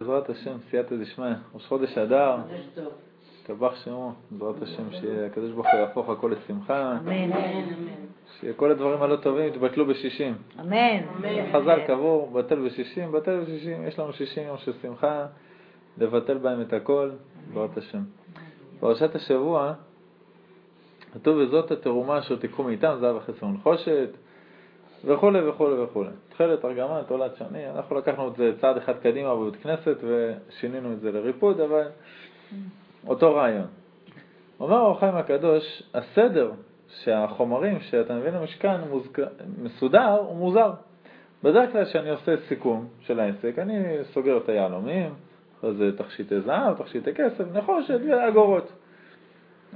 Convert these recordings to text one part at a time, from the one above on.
בעזרת השם, סייעתא דשמיא, ראש חודש אדר, טבח שמו, בעזרת השם, שהקדוש ברוך הוא יהפוך הכל לשמחה, אמן. שכל הדברים הלא טובים יתבטלו בשישים. אמן. חז"ל קבעו, בטל בשישים, בטל בשישים, יש לנו שישים יום של שמחה, לבטל בהם את הכל, בעזרת השם. פרשת השבוע, כתוב וזאת התרומה אשר תיקחו מאיתם, זהב החסר ונחושת, וכולי וכולי וכולי. תכלת, ארגמן, תולת שני, אנחנו לקחנו את זה צעד אחד קדימה בבית כנסת ושינינו את זה לריפוד, אבל אותו רעיון. אומר האור חיים הקדוש, הסדר שהחומרים שאתה מביא למשכן מוזכ... מסודר הוא מוזר. בדרך כלל כשאני עושה סיכום של העסק, אני סוגר את היהלומים, אחרי זה תכשיטי זהב, תכשיטי כסף, נחושת ואגורות.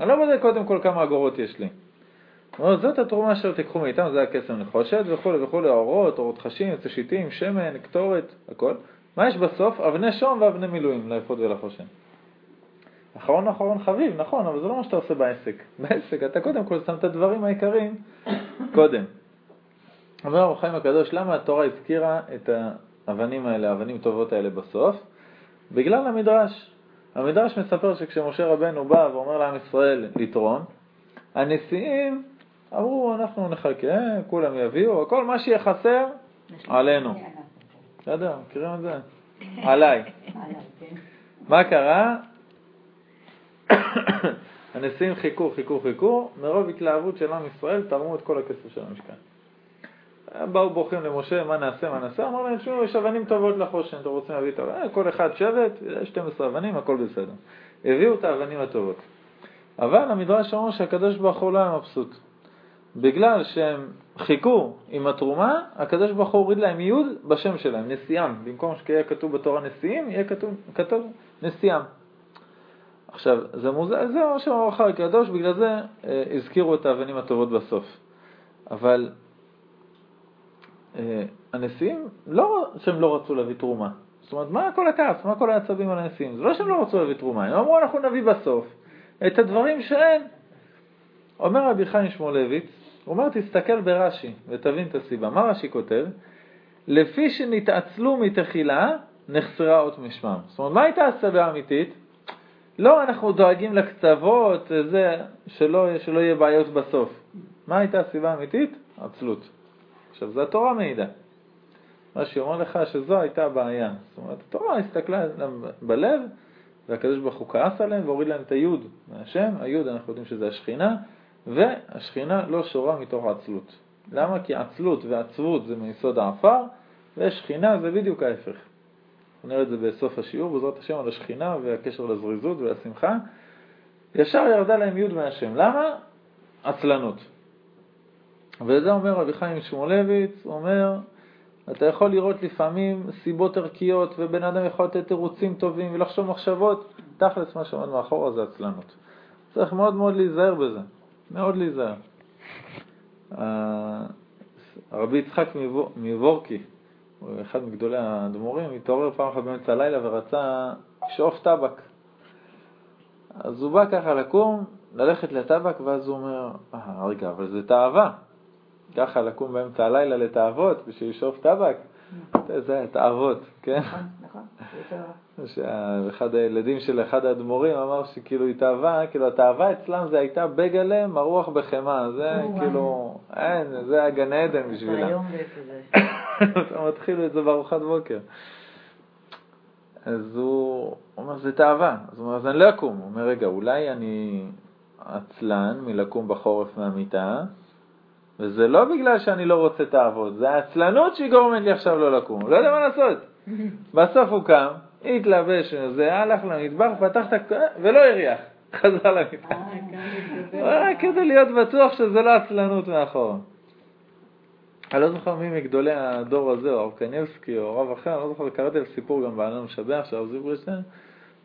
אני לא בודק קודם כל כמה אגורות יש לי. אומר, זאת התרומה אשר תיקחו מאיתם, זה הכסף נחושת וכולי וכולי, אורות, אורות חשים, תשיטים, שמן, קטורת, הכל. מה יש בסוף? אבני שום ואבני מילואים, לאפוד ולחושן. אחרון אחרון חביב, נכון, אבל זה לא מה שאתה עושה בעסק. בעסק אתה קודם כל שם את הדברים העיקריים קודם. אומר הרב חיים הקדוש, למה התורה הזכירה את האבנים האלה, האבנים טובות האלה בסוף? בגלל המדרש. המדרש מספר שכשמשה רבנו בא ואומר לעם ישראל לתרום, הנשיאים אמרו, אנחנו נחכה, כולם יביאו, הכל מה שיהיה חסר, עלינו. בסדר, מכירים את זה? עליי. מה קרה? הנשיאים חיכו, חיכו, חיכו, מרוב התלהבות של עם ישראל תרמו את כל הכסף של המשכן. באו בוכים למשה, מה נעשה, מה נעשה? אמר להם, תשמעו, יש אבנים טובות לחושן, אתם רוצים להביא את האבנים? כל אחד שבט, 12 אבנים, הכל בסדר. הביאו את האבנים הטובות. אבל המדרש אומר שהקדוש ברוך הוא לא היה מבסוט. בגלל שהם חיכו עם התרומה, הקדוש ברוך הוא הוריד להם יוד בשם שלהם, נשיאם. במקום שיהיה כתוב בתורה נשיאים, יהיה כתוב, כתוב נשיאם. עכשיו, זה מוזר, זה מה שאומר אחר הקדוש, בגלל זה אה, הזכירו את האבנים הטובות בסוף. אבל אה, הנשיאים, לא שהם לא רצו להביא תרומה. זאת אומרת, מה כל הכעס? מה כל העצבים על הנשיאים? זה לא שהם לא רצו להביא תרומה, הם אמרו אנחנו נביא בסוף את הדברים שאין. אומר רבי חיים שמואלביץ, הוא אומר תסתכל ברש"י ותבין את הסיבה. מה רש"י כותב? לפי שנתעצלו מתחילה, נחסרה אות משמם. זאת אומרת, מה הייתה הסיבה האמיתית? לא, אנחנו דואגים לקצוות, זה, שלא, שלא יהיה בעיות בסוף. מה הייתה הסיבה האמיתית? עצלות. עכשיו, זו התורה מעידה. מה שאומר לך שזו הייתה הבעיה. זאת אומרת, התורה הסתכלה בלב, והקדוש ברוך הוא כעס עליהם והוריד להם את היוד מהשם. היוד, אנחנו יודעים שזה השכינה, והשכינה לא שורה מתוך עצלות. למה? כי עצלות ועצבות זה מיסוד העפר, ושכינה זה בדיוק ההפך. נראה את זה בסוף השיעור, בעזרת השם על השכינה והקשר לזריזות ולשמחה. ישר ירדה להם יוד מהשם. למה? עצלנות. וזה אומר רבי חיים שמואלביץ, הוא אומר, אתה יכול לראות לפעמים סיבות ערכיות ובן אדם יכול לתת תירוצים טובים ולחשוב מחשבות, תכלס מה שעומד מאחורה זה עצלנות. צריך מאוד מאוד להיזהר בזה, מאוד להיזהר. הרבי יצחק מבורקי, הוא אחד מגדולי האדמו"רים, התעורר פעם אחת באמצע הלילה ורצה לשאוף טבק. אז הוא בא ככה לקום, ללכת לטבק, ואז הוא אומר, אה, רגע, אבל זה תאווה. ככה לקום באמצע הלילה לתאוות בשביל לשאוף טבק, זה תאוות, כן? נכון, נכון. שאחד הילדים של אחד האדמו"רים אמר שכאילו התאווה, כאילו התאווה אצלם זה הייתה בגלה מרוח בחמאה, זה כאילו, אין, זה הגן עדן בשבילם. אתה מתחיל את זה בארוחת בוקר. אז הוא אומר, זה תאווה. אז הוא אומר, אז אני לא אקום. הוא אומר, רגע, אולי אני עצלן מלקום בחורף מהמיטה, וזה לא בגלל שאני לא רוצה העבוד, זה העצלנות שהיא גורמת לי עכשיו לא לקום, לא יודע מה לעשות. בסוף הוא קם, התלבש, זה הלך למטבח, פתח את הכ... ולא הריח, חזר למיטה. אה, רק כדי להיות בטוח שזה לא עצלנות מאחורה. אני לא זוכר מי מגדולי הדור הזה, או הרב קניבסקי, או רב אחר, אני לא זוכר, קראתי על סיפור גם בעלם משבח של הרב זיברשטיין,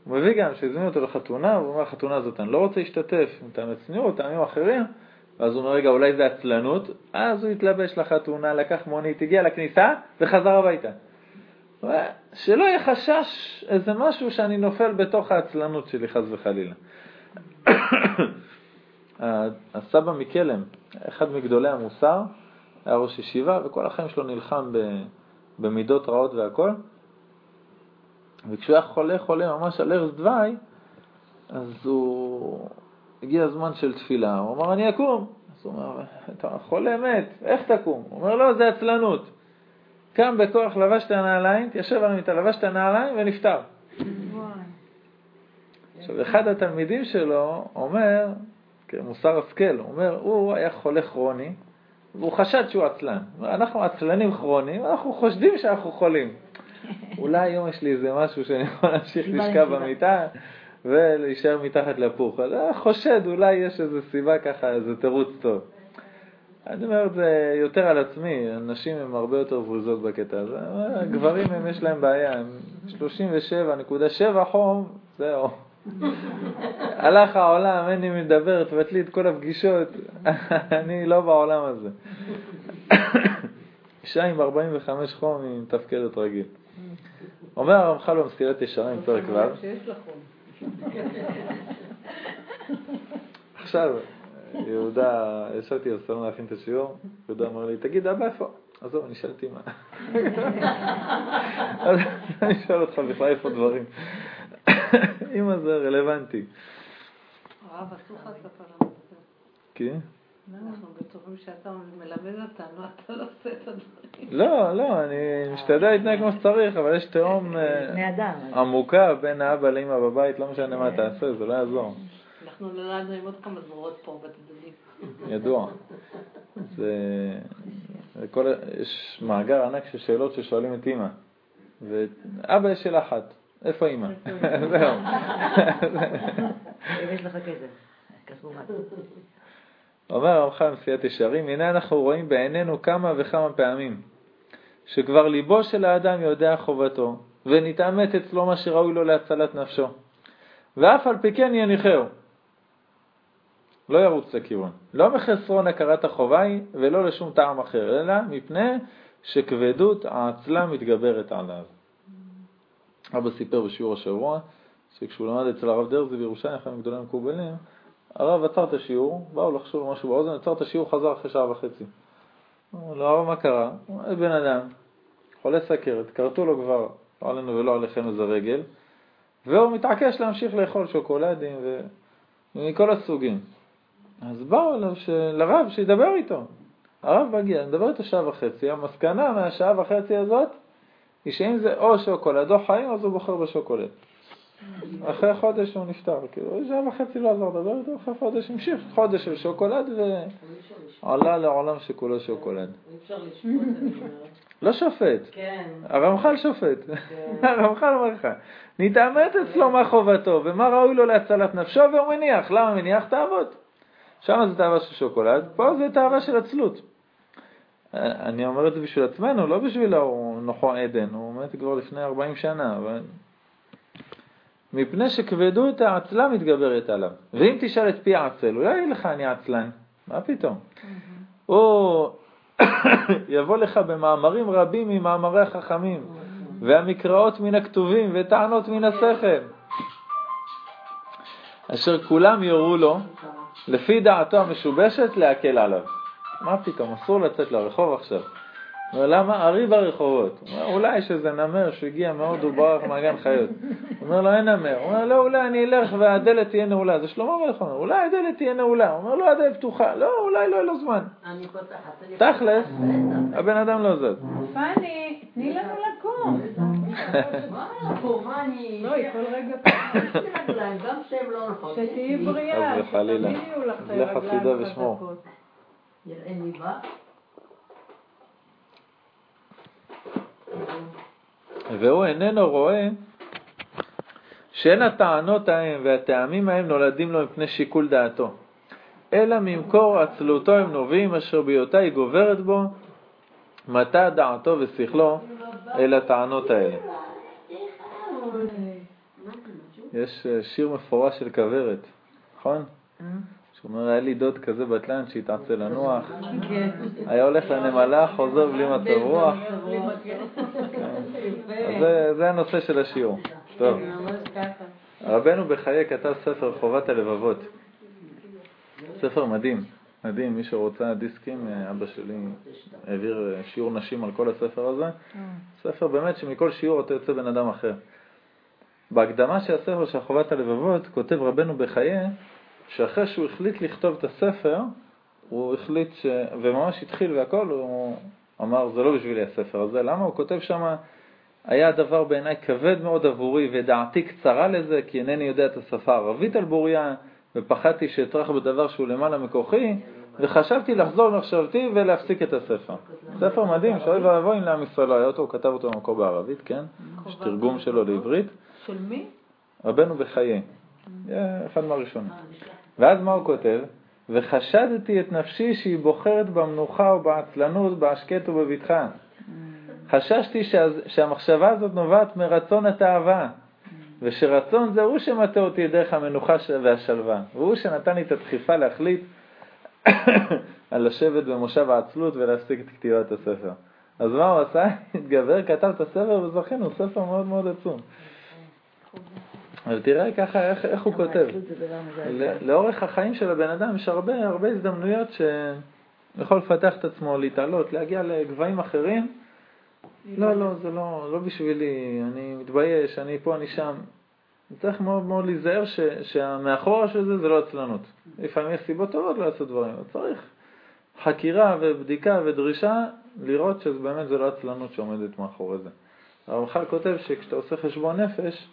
הוא מביא גם שהזמינו אותו לחתונה, והוא אומר, החתונה הזאת אני לא רוצה להשתתף, מטעמי צניעות, טעמים אחרים, ואז הוא אומר, רגע, אולי זה עצלנות? אז הוא התלבש לחתונה, לקח מונית, הגיע לכניסה וחזר הביתה. שלא יהיה חשש איזה משהו שאני נופל בתוך העצלנות שלי, חס וחלילה. הסבא מקלם, אחד מגדולי המוסר, היה ראש ישיבה, וכל החיים שלו נלחם במידות רעות והכל. וכשהוא היה חולה חולה ממש על ארז דווי, אז הוא... הגיע הזמן של תפילה, הוא אמר אני אקום. אז הוא אומר, אתה חולה מת, איך תקום? הוא אומר לא, זה עצלנות. קם בכוח, לבש את הנעליים, התיישב על המיטה, לבש את הנעליים ונפטר. עכשיו, אחד התלמידים שלו אומר, כמוסר השכל, הוא אומר, הוא היה חולה כרוני, והוא חשד שהוא עצלן. אנחנו עצלנים כרוניים, אנחנו חושדים שאנחנו חולים. אולי היום יש לי איזה משהו שאני יכול להמשיך לשכב במיטה ולהישאר מתחת לפוך. אז אני חושד, אולי יש איזו סיבה ככה, איזה תירוץ טוב. אני אומר את זה יותר על עצמי, נשים הן הרבה יותר ברוזות בקטע הזה. גברים הם יש להם בעיה, הם 37.7 חום, זהו. הלך העולם, אין לי מי לדבר, תבטלי את כל הפגישות, אני לא בעולם הזה. אישה עם 45 חום היא מתפקדת רגיל. אומר הרמח"ל במסילת ישרים, פרק ו', עכשיו, יהודה, ישבתי על סלון להכין את השיעור, יהודה אמר לי, תגיד, אבא איפה? עזוב, אני שאלתי מה. אז אני שואל אותך בכלל איפה דברים. אמא זה רלוונטי. הרב, אסור לך לספר לנו את זה. כן? אנחנו בטוחים שאתה מלמד אותנו, אתה לא עושה את הדברים. לא, לא, אני משתדל להתנהג כמו שצריך, אבל יש תהום אה. עמוקה בין האבא לאמא בבית, לא משנה מה תעשה, זה לא יעזור. אנחנו נולדנו עם עוד כמה דברות פה בצדדים. ידוע. זה, זה כל, יש מאגר ענק של שאלות ששואלים את אימא. ואבא יש שאלה אחת, איפה אימא? זהו. אם יש לך כסף, כספומט. אומר הרמח"ל מסיעת ישרים, הנה אנחנו רואים בעינינו כמה וכמה פעמים שכבר ליבו של האדם יודע חובתו, ונתעמת אצלו מה שראוי לו להצלת נפשו, ואף על פי כן יניחהו. לא ירוץ לכיוון. לא מחסרון הכרת החובה היא ולא לשום טעם אחר, אלא מפני שכבדות העצלה מתגברת עליו. אבא סיפר בשיעור השבוע שכשהוא למד אצל הרב דרזי בירושלים, אחד מגדולי המקובלים, הרב עצר את השיעור, באו לחשוב משהו באוזן, עצר את השיעור, חזר אחרי שעה וחצי. אמר לו, הרב, מה קרה? בן אדם, חולה סכרת, כרתו לו כבר, לא עלינו ולא עליכם איזה רגל, והוא מתעקש להמשיך לאכול שוקולדים ומכל הסוגים. אז באו אליו. לרב שידבר איתו. הרב מגיע, מדבר איתו שעה וחצי, המסקנה מהשעה וחצי הזאת היא שאם זה או שוקולד או חיים, אז הוא בוחר בשוקולד. אחרי חודש הוא נפטר, כאילו, שעה וחצי לא עזר לדבר איתו, אחרי חודש המשיך, חודש של שוקולד ועלה לעולם שכולו שוקולד. לא שופט, כן. הרמח"ל שופט, הרמח"ל אומר לך, נתעמת אצלו מה חובתו ומה ראוי לו להצלת נפשו והוא מניח, למה מניח? תאוות. שם זה תאווה של שוקולד, פה זה תאווה של עצלות. אני אומר את זה בשביל עצמנו, לא בשביל נוחו עדן, הוא מת כבר לפני 40 שנה, אבל... מפני שכבדות העצלה מתגברת עליו. ואם תשאל את פי העצל, אולי יגיד לך אני עצלן, מה פתאום? הוא יבוא לך במאמרים רבים ממאמרי החכמים, והמקראות מן הכתובים, וטענות מן השכל, אשר כולם יורו לו, לפי דעתו המשובשת, להקל עליו. מה פתאום, אסור לצאת לרחוב עכשיו. הוא אומר, למה? ארי ברחובות. הוא אומר, אולי יש איזה נמר שהגיע מהודו ברח מהגן חיות. הוא אומר לו, אין נמר. הוא אומר, לא, אולי אני אלך והדלת תהיה נעולה. זה שלמה המלך אומר, אולי הדלת תהיה נעולה. הוא אומר, לא, הדלת פתוחה. לא, אולי לא יהיה לו זמן. תכלס, הבן אדם לא זז. פאני, תני לנו לקום. מה פה? מה אני... לא, היא כל רגע גם. שתהיי בריאה. שתביאו לך זה חסידה רגליים ושמור. חזקות. יראה מי בא. והוא איננו רואה שאין הטענות ההם והטעמים ההם נולדים לו מפני שיקול דעתו, אלא ממקור עצלותו הם נובעים, אשר בהיותה היא גוברת בו, מטה דעתו ושכלו אל הטענות האלה. יש אה, שיר מפורש של כוורת, נכון? שאומר, היה לי דוד כזה בטלן שהתעצל לנוח, היה הולך לנמלה, חוזר בלי מצב רוח. אז זה, זה הנושא של השיעור. טוב. רבנו בחיי כתב ספר חובת הלבבות. ספר מדהים, מדהים, מי שרוצה דיסקים, אה, אבא שלי העביר אה, שיעור נשים על כל הספר הזה. ספר באמת שמכל שיעור אתה יוצא בן אדם אחר. בהקדמה של הספר של חובת הלבבות כותב רבנו בחיי שאחרי שהוא החליט לכתוב את הספר, הוא החליט ש... וממש התחיל והכל, הוא אמר זה לא בשבילי הספר הזה, למה? הוא כותב שם היה דבר בעיניי כבד מאוד עבורי ודעתי קצרה לזה כי אינני יודע את השפה הערבית על בוריה ופחדתי שאטרח בדבר שהוא למעלה מכוחי וחשבתי לחזור למחשבתי ולהפסיק את הספר. ספר מדהים, שאוי ואבוי אם לעם ישראל לא היה אותו, הוא כתב אותו במקור בערבית, כן? יש תרגום שלו לעברית. של מי? רבנו בחיי, אחד מהראשונים. ואז מה הוא כותב? וחשדתי את נפשי שהיא בוחרת במנוחה ובעצלנות, בהשקט ובבטחה. חששתי שה, שהמחשבה הזאת נובעת מרצון התאווה, ושרצון זה הוא שמטה אותי דרך המנוחה והשלווה, והוא שנתן לי את הדחיפה להחליט על לשבת במושב העצלות ולהפסיק את כתיבת הספר. אז מה הוא עשה? התגבר, כתב את הספר וזכינו, ספר מאוד מאוד עצום. אבל תראה ככה איך, איך הוא כותב. לאורך החיים של הבן אדם יש הרבה הרבה הזדמנויות שיכול לפתח את עצמו, להתעלות, להגיע לגבהים אחרים. לא, לא, זה לא, לא בשבילי, אני מתבייש, אני פה, אני שם. צריך מאוד מאוד להיזהר שמאחורה של זה זה לא עצלנות. לפעמים יש סיבות טובות לעשות דברים, אבל צריך חקירה ובדיקה ודרישה לראות שבאמת זה לא עצלנות שעומדת מאחורי זה. הרמח"ל כותב שכשאתה עושה חשבון נפש,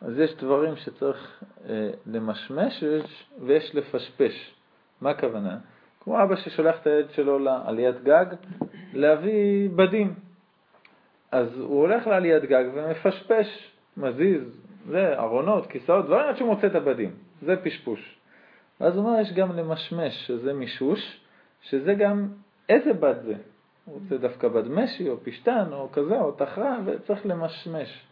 אז יש דברים שצריך אה, למשמש ויש, ויש לפשפש. מה הכוונה? כמו אבא ששולח את הילד שלו לעליית גג להביא בדים. אז הוא הולך לעליית גג ומפשפש, מזיז, זה, ארונות, כיסאות, דברים עד שהוא מוצא את הבדים. זה פשפוש. ואז הוא אומר, יש גם למשמש, שזה מישוש, שזה גם, איזה בד זה? הוא רוצה דווקא בד משי, או פשטן, או כזה, או תחרה, וצריך למשמש.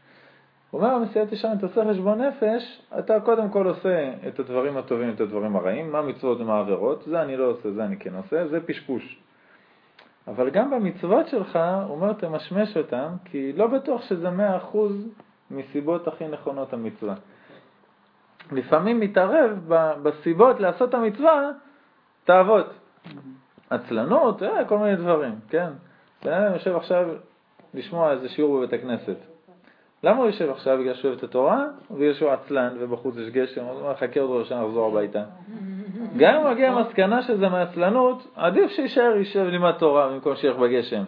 הוא אומר המסיעת ישרים, אתה עושה חשבון נפש, אתה קודם כל עושה את הדברים הטובים ואת הדברים הרעים, מה מצוות ומה עבירות, זה אני לא עושה, זה אני כן עושה, זה פשפוש. אבל גם במצוות שלך, הוא אומר, תמשמש אותם, כי לא בטוח שזה מאה אחוז מסיבות הכי נכונות המצווה. לפעמים מתערב בסיבות לעשות את המצווה, תאוות. עצלנות, אה, כל מיני דברים, כן? בן אדם יושב עכשיו לשמוע איזה שיעור בבית הכנסת. למה הוא יושב עכשיו? בגלל שהוא אוהב את התורה, ובגלל שהוא עצלן ובחוץ יש גשם, הוא אומר, חכה עוד ראשון לחזור הביתה. גם אם מגיע למסקנה שזה מעצלנות, עדיף שיישאר, יישב ללמד תורה במקום שילך בגשם.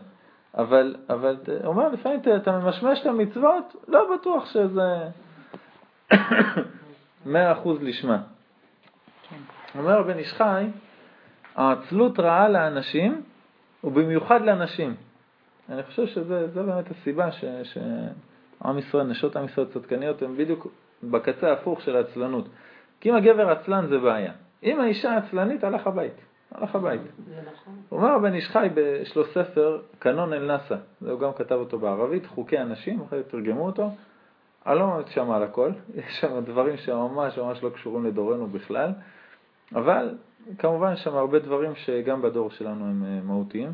אבל, אבל אומר, לפעמים אתה ממשמש את המצוות, לא בטוח שזה מאה אחוז לשמה. אומר בן איש חי, העצלות רעה לאנשים, ובמיוחד לנשים. אני חושב שזו באמת הסיבה ש... ש... עם ישראל, נשות עם ישראל צדקניות, הן בדיוק בקצה ההפוך של העצלנות. כי אם הגבר עצלן זה בעיה. אם האישה עצלנית, הלך הבית. הלך הבית. נכון. אומר הבן איש חי, יש לו ספר, קנון אל נאסא, הוא גם כתב אותו בערבית, חוקי הנשים, אחרי תרגמו אותו. אני לא באמת שם על הכל, יש שם דברים שממש ממש לא קשורים לדורנו בכלל, אבל כמובן יש שם הרבה דברים שגם בדור שלנו הם אה, מהותיים.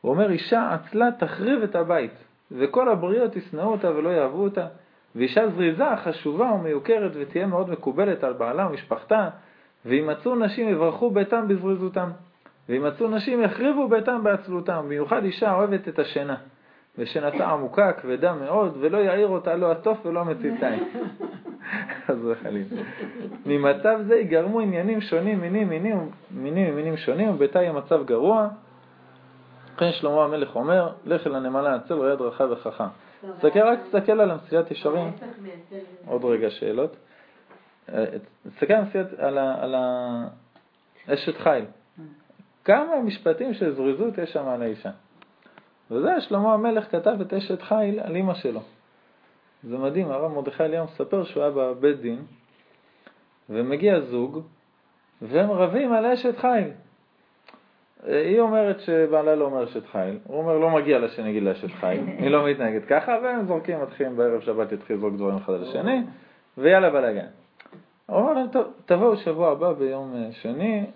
הוא אומר, אישה עצלה תחריב את הבית. וכל הבריות ישנאו אותה ולא יאהבו אותה. ואישה זריזה, חשובה ומיוקרת ותהיה מאוד מקובלת על בעלה ומשפחתה, וימצאו נשים יברכו ביתם בזריזותם, וימצאו נשים יחריבו ביתם בעצלותם, במיוחד אישה אוהבת את השינה, ושנתה עמוקה, כבדה מאוד, ולא יעיר אותה לא התוף ולא מציציים. אז וחלילה. ממצב זה ייגרמו עניינים שונים מינים מינים מינים מינים שונים, וביתה יהיה מצב גרוע, לכן שלמה המלך אומר, לך אל הנמלה הצל ריד רחב וחכם. תסתכל, רק תסתכל על המסילת ישרים. עוד רגע שאלות. תסתכל על, על האשת חיל. כמה משפטים של זריזות יש שם על האישה. וזה שלמה המלך כתב את אשת חיל על אמא שלו. זה מדהים, הרב מרדכי אליהו מספר שהוא היה בבית דין, ומגיע זוג, והם רבים על אשת חיל. היא אומרת שבעלה לא אומר אשת חיל, הוא אומר לא מגיע לה שאני אגיד לה אשת חיל, היא לא מתנהגת ככה, והם זורקים, מתחילים בערב שבת להתחיל לזרוק דברים אחד על השני, ויאללה בלאגן. אומר להם, טוב, תבואו שבוע הבא ביום אה, שני,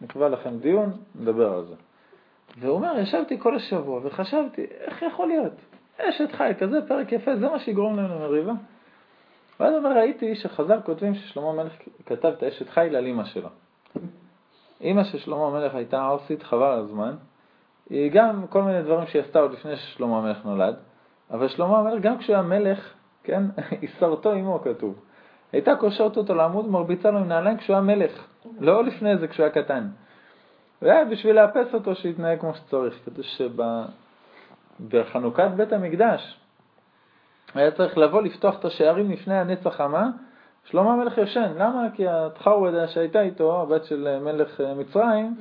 נקבע לכם דיון, נדבר על זה. והוא אומר, ישבתי כל השבוע וחשבתי, איך יכול להיות? אשת חיל, כזה פרק יפה, זה מה שיגרום לנו למריבה? ואז אומר, ראיתי שחז"ל כותבים ששלמה המלך כתב את האשת חיל על אמא שלו. אימא של שלמה המלך הייתה ערסית חבל על הזמן, היא גם כל מיני דברים שהיא עשתה עוד לפני ששלמה המלך נולד, אבל שלמה המלך, גם כשהוא היה מלך, כן? הישרתו עמו כתוב. הייתה קושרת אותו לעמוד ומרביצה לו עם נעליים כשהוא היה מלך, לא לפני זה כשהוא היה קטן. והיה בשביל לאפס אותו שיתנהג כמו שצריך, כדי שבחנוכת בית המקדש היה צריך לבוא לפתוח את השערים לפני הנץ החמה, שלמה המלך ישן. למה? כי התחרוודה שהייתה איתו, הבת של מלך מצרים,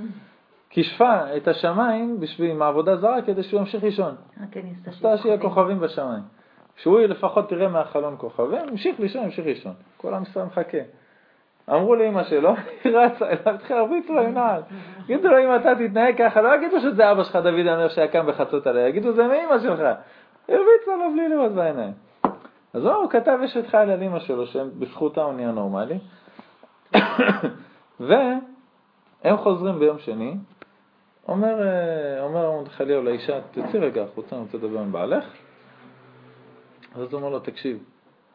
כישפה את השמיים בשביל עם העבודה זרה כדי שהוא ימשיך לישון. אה, כן, עשתה שיהיה כוכבים בשמיים. שהוא לפחות תראה מהחלון כוכבים, המשיך לישון, המשיך לישון. כל עם ישראל מחכה. אמרו לאמא שלו, היא רצה אליו, התחילה להרביץ לו עם נעל. יגידו לו, אם אתה תתנהג ככה, לא יגידו שזה אבא שלך דוד המלך שהיה קם בחצות עליה, יגידו זה מאמא שלך. הרביצה לו בלי לראות בעיניים. אז הוא כתב אשת חיל על אמא שלו, שבזכותה הוא נהיה נורמלי. והם חוזרים ביום שני, אומר, אה, אומר מרדכי אליהו לאישה, תצאי רגע החוצה, אני רוצה לדבר עם בעלך. אז הוא אומר לו, תקשיב,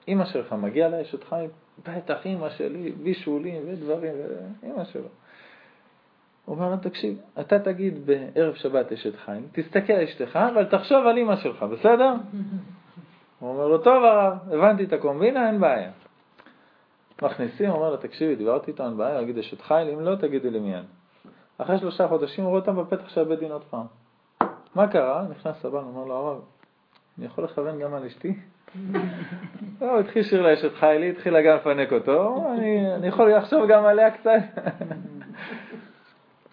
אמא שלך מגיע לאשת חיל? בטח, אמא שלי, בישולים ודברים, אמא שלו. הוא אומר לו, תקשיב, אתה תגיד בערב שבת אשת חיל, תסתכל על אשתך, אבל תחשוב על אמא שלך, בסדר? הוא אומר לו, טוב הרב, הבנתי את הקומבינה, אין בעיה. מכניסים, אומר לו, תקשיבי, דיברתי איתו, אין בעיה, להגיד אשת חיל, אם לא, תגידי לי מיד. אחרי שלושה חודשים הוא רואה אותם בפתח של הבית דין עוד פעם. מה קרה? נכנס הבן, אומר לו, הרב, אני יכול לכוון גם על אשתי? הוא התחיל שיר לאשת חיילי, התחילה גם לפנק אותו, אני, אני יכול לחשוב גם עליה קצת.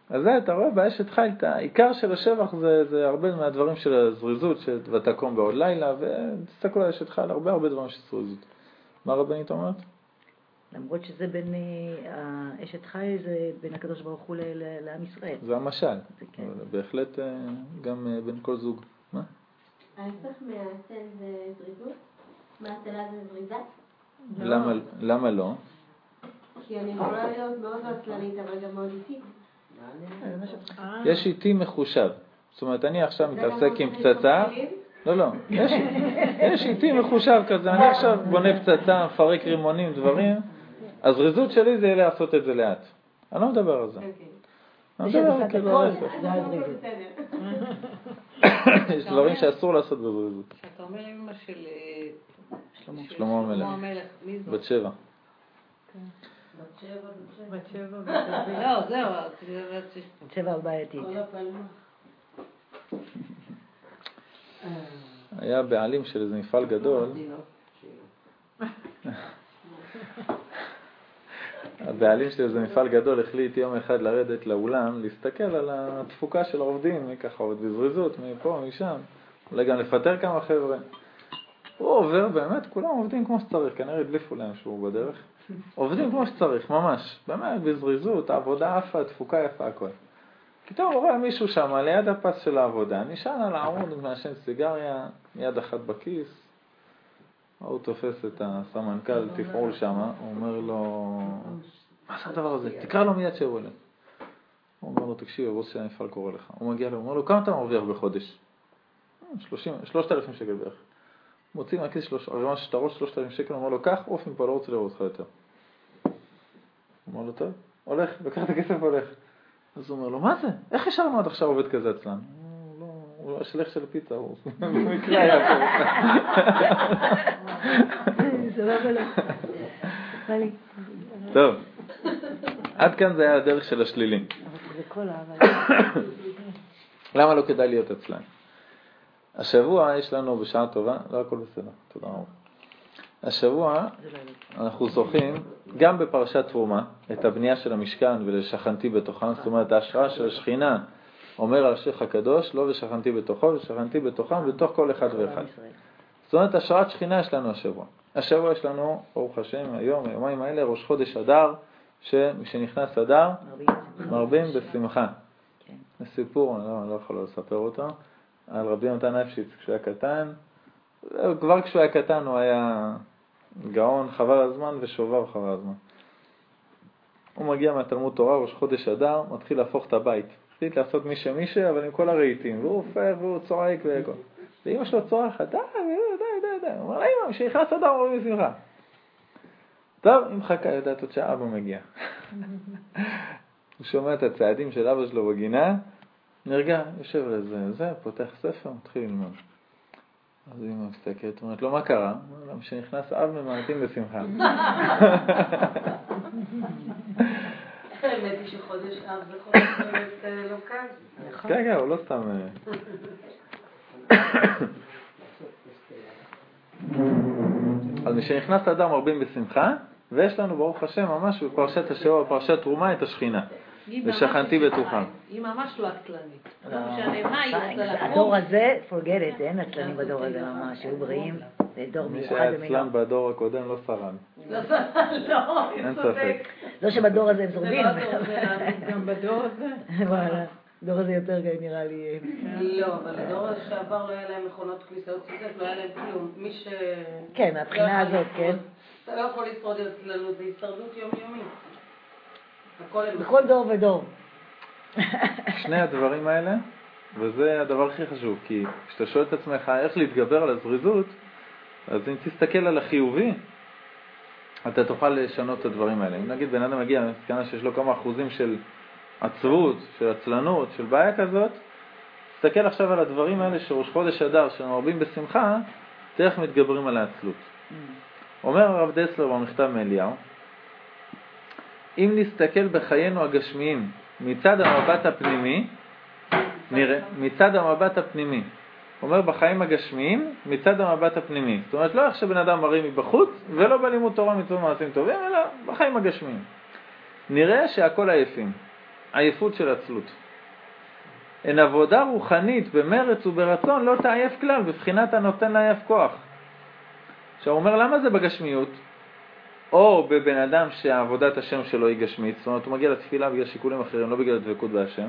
אז זה, אתה רואה באשת חיל, העיקר של השבח זה, זה הרבה מהדברים של הזריזות, של ותקום בעוד לילה, ותסתכלו על אשת חיל, הרבה הרבה דברים של זריזות. מה רבנית אומרת? למרות שזה בין, אה, אשת חי זה בין הקדוש ברוך הוא לעם ישראל. זה המשל, זה כן. בהחלט אה, גם אה, בין כל זוג. מה? ההפך מהצל זה זריזות? מהצלה זה זריזה? למה, למה לא? כי אני יכולה להיות מאוד עצלנית, אבל גם מאוד איטית. יש איטי מחושב. זאת אומרת, אני עכשיו מתעסק עם פצצה. לא, לא. יש איטי מחושב כזה. אני עכשיו בונה פצצה, מפרק רימונים, דברים. הזריזות שלי זה לעשות את זה לאט. אני לא מדבר על זה. אוקיי. אני מדבר על כאילו ההפך. יש דברים שאסור לעשות בזריזות. כשאתה אומר אמא של אה, שלמה המלך. מי זאת? בת שבע. בת שבע. לא, זהו. צבע בעייתי. היה בעלים של איזה מפעל גדול. הבעלים של איזה מפעל גדול החליט יום אחד לרדת לאולם, להסתכל על התפוקה של העובדים, מי ככה עובד בזריזות, מפה, משם, אולי גם לפטר כמה חבר'ה. הוא עובר, באמת, כולם עובדים כמו שצריך, כנראה הדליפו להם שהוא בדרך. עובדים כמו שצריך, ממש, באמת, בזריזות, העבודה עפה, התפוקה יפה, הכל. פתאום רואה מישהו שם ליד הפס של העבודה, נשען על העמוד, מעשן סיגריה, יד אחת בכיס, הוא תופס את הסמנכ"ל תפעול שם, הוא אומר לו, מה זה הדבר הזה? תקרא לו מיד שיבוא אלינו. הוא אומר לו, תקשיב, הבוס של המפעל קורא לך. הוא מגיע לו, הוא אומר לו, כמה אתה מרוויח בחודש? שלושת אלפים שקל בערך. מוציא מהכיס ערימה של שטרות שלושת אלפים שקל, הוא אומר לו, קח, עוף מפה, לא רוצה לראות אותך יותר. הוא אומר לו, טוב, הולך, לקח את הכסף והולך. אז הוא אומר לו, מה זה? איך השארנו עד עכשיו עובד כזה אצלנו? הוא השליח של הפיצה, הוא במקרה היה פה. טוב, עד כאן זה היה הדרך של השלילים. למה לא כדאי להיות עצלן? השבוע יש לנו בשעה טובה, לא הכל בסדר, תודה רבה. השבוע אנחנו זוכים גם בפרשת תרומה את הבנייה של המשכן ולשכנתי בתוכן, זאת אומרת ההשראה של השכינה אומר על השייח הקדוש, לא ושכנתי בתוכו ושכנתי בתוכם בתוך כל אחד ואחד. זאת אומרת, השראת שכינה יש לנו השבוע. השבוע יש לנו, ברוך השם, היום, היומיים האלה, ראש חודש אדר, שמשנכנס אדר, מרבים בשמחה. זה סיפור, אני לא, לא יכול לספר אותו, על רבי יונתן אפשיץ כשהוא היה קטן. כבר כשהוא היה קטן הוא היה גאון חבל הזמן ושובב חבל הזמן. הוא מגיע מהתלמוד תורה, ראש חודש אדר, מתחיל להפוך את הבית. החליט לעשות מישה מישה, אבל עם כל הרהיטים, והוא הופך והוא צועק והכל. ואמא שלו צורחת, די, די, די, די. הוא אומר לה, אמא, כשנכנס אדם אומרים בשמחה. טוב, היא מחכה, יודעת עוד שאבא מגיע. הוא שומע את הצעדים של אבא שלו בגינה, נרגע, יושב לזה, זה, פותח ספר, מתחיל ללמוד. אז אמא מסתכלת, אומרת לו, מה קרה? אומר לה, משנכנס אב ממעטים בשמחה. האמת היא שחודש אב זה חודש באמת אה, לא קל. כן, כן, הוא לא סתם... אה. אז משנכנס אדם מרבים בשמחה, ויש לנו ברוך השם ממש בפרשת השבוע, בפרשת תרומה, את השכינה. ושכנתי. בתוכם. היא ממש לא עצלנית. לא לא, משנה מה, היא רוצה לקום. הדור הזה, forget it, אין עצלנים בדור הזה ממש, היו בריאים, זה דור מי מיוחד שהיה במינו. עצלן בדור הקודם לא שרד. לא, לא, אין היא ספק. צודק. לא שבדור הזה הם זה שורדים. לא. גם בדור הזה. וואלה, הדור הזה יותר נראה לי... לא, אבל הדור שעבר לא היה להם מכונות כביסות ציטט, לא היה להם כלום. מי ש... כן, מהבחינה לא הזאת. כן. אתה לא יכול לשרוד אצלנו, זה הישרדות יומיומית. בכל דור ודור. שני הדברים האלה, וזה הדבר הכי חשוב, כי כשאתה שואל את עצמך איך להתגבר על הזריזות, אז אם תסתכל על החיובי, אתה תוכל לשנות את הדברים האלה. אם נגיד בן אדם מגיע למסקנה שיש לו כמה אחוזים של עצבות, של עצלנות, של בעיה כזאת, תסתכל עכשיו על הדברים האלה שראש חודש אדר, שמרבים בשמחה, תראה איך מתגברים על העצלות. אומר הרב דסלר במכתב מאליהו, אם נסתכל בחיינו הגשמיים מצד המבט הפנימי, נראה, מצד המבט הפנימי. אומר בחיים הגשמיים, מצד המבט הפנימי. זאת אומרת, לא איך שבן אדם מראה מבחוץ, ולא בלימוד תורה מצוות מעשים טובים, אלא בחיים הגשמיים. נראה שהכל עייפים, עייפות של עצלות. אין עבודה רוחנית במרץ וברצון לא תעייף כלל, בבחינת הנותן לעייף כוח. עכשיו הוא אומר, למה זה בגשמיות? או בבן אדם שעבודת השם שלו היא גשמית, זאת אומרת הוא מגיע לתפילה בגלל שיקולים אחרים, לא בגלל דבקות בהשם,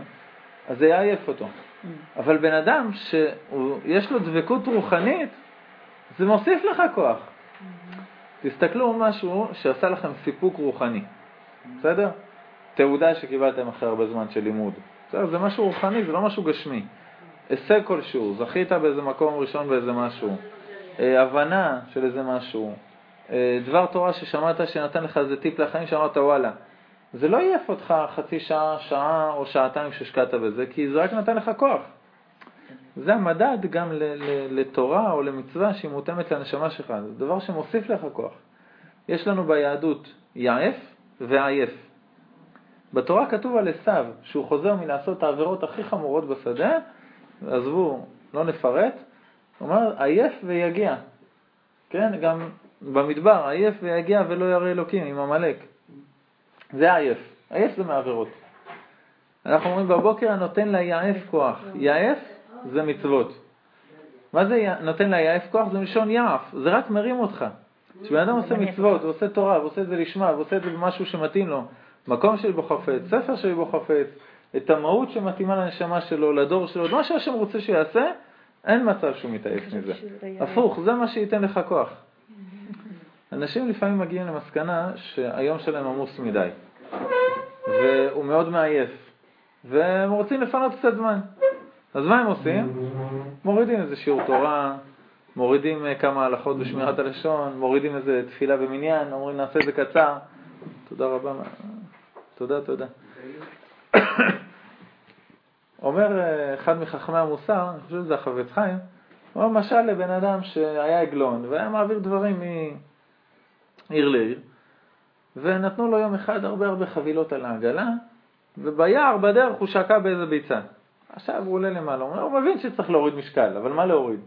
אז זה יעייף אותו. אבל בן אדם שיש לו דבקות רוחנית, זה מוסיף לך כוח. תסתכלו משהו שעשה לכם סיפוק רוחני, בסדר? תעודה שקיבלתם אחרי הרבה זמן של לימוד. בסדר, זה משהו רוחני, זה לא משהו גשמי. הישג כלשהו, זכית באיזה מקום ראשון באיזה משהו, אה, הבנה של איזה משהו, אה, דבר תורה ששמעת שנתן לך איזה טיפ לחיים שאמרת וואלה. זה לא יעף אותך חצי שעה, שעה או שעתיים שהשקעת בזה, כי זה רק נתן לך כוח. זה המדד גם לתורה או למצווה שהיא מותאמת לנשמה שלך, זה דבר שמוסיף לך כוח. יש לנו ביהדות יעף ועייף. בתורה כתוב על עשיו, שהוא חוזר מלעשות את העבירות הכי חמורות בשדה, עזבו, לא נפרט, הוא אומר עייף ויגיע. כן, גם במדבר, עייף ויגיע ולא ירא אלוקים עם עמלק. זה עייף, עייף זה מעבירות. אנחנו אומרים בבוקר הנותן ליעף כוח. יעף זה מצוות. מה זה נותן ליעף כוח? זה מלשון יעף, זה רק מרים אותך. כשבן אדם עושה מצוות, הוא עושה תורה, ועושה את זה לשמה, ועושה את זה במשהו שמתאים לו, מקום שלי בו חפץ, ספר שלי בו חפץ, את המהות שמתאימה לנשמה שלו, לדור שלו, מה שהשם רוצה שיעשה, אין מצב שהוא מתעייף מזה. הפוך, זה מה שייתן לך כוח. אנשים לפעמים מגיעים למסקנה שהיום שלהם עמוס מדי, והוא מאוד מעייף, והם רוצים לפנות קצת זמן. אז מה הם עושים? מורידים איזה שיעור תורה, מורידים אה, כמה הלכות בשמירת הלשון, מורידים איזה תפילה במניין, אומרים נעשה את זה קצר. תודה רבה. תודה, תודה. אומר אה, אחד מחכמי המוסר, אני חושב שזה החפץ חיים, הוא אומר משל לבן אדם שהיה עגלון והיה מעביר דברים מעיר לעיר, ונתנו לו יום אחד הרבה הרבה חבילות על העגלה, וביער בדרך הוא שקע באיזה ביצה. עכשיו הוא עולה למעלה, הוא הוא מבין שצריך להוריד משקל, אבל מה להוריד?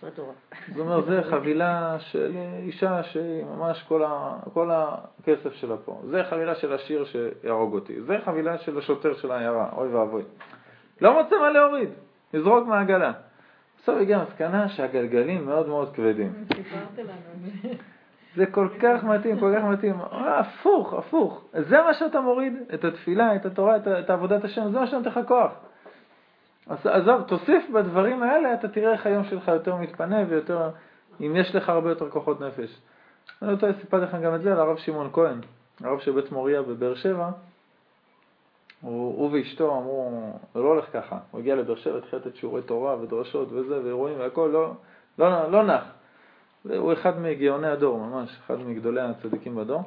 זאת אומרת, זה חבילה של אישה שהיא ממש כל, ה, כל הכסף שלה פה. זה חבילה של עשיר שיהרוג אותי. זה חבילה של השוטר של העיירה, אוי ואבוי. לא מוצא מה להוריד, לזרוק מהעגלה. בסוף הגיעה המסקנה שהגלגלים מאוד מאוד כבדים. סיפרת לנו זה. כל כך מתאים, כל כך מתאים. אה, הפוך, הפוך. זה מה שאתה מוריד, את התפילה, את התורה, את, את עבודת השם, זה מה שנותן לך כוח. אז עזוב, תוסיף בדברים האלה, אתה תראה איך היום שלך יותר מתפנה ויותר, אם יש לך הרבה יותר כוחות נפש. אני לא טועה, סיפרתי לכם גם את זה על הרב שמעון כהן, הרב של בית מוריה בבאר שבע. הוא, הוא ואשתו אמרו, זה לא הולך ככה. הוא הגיע לבאר שבע, התחיל לתת שיעורי תורה ודרשות וזה, ואירועים והכל, לא, לא, לא נח. הוא אחד מגאוני הדור, ממש, אחד מגדולי הצדיקים בדור.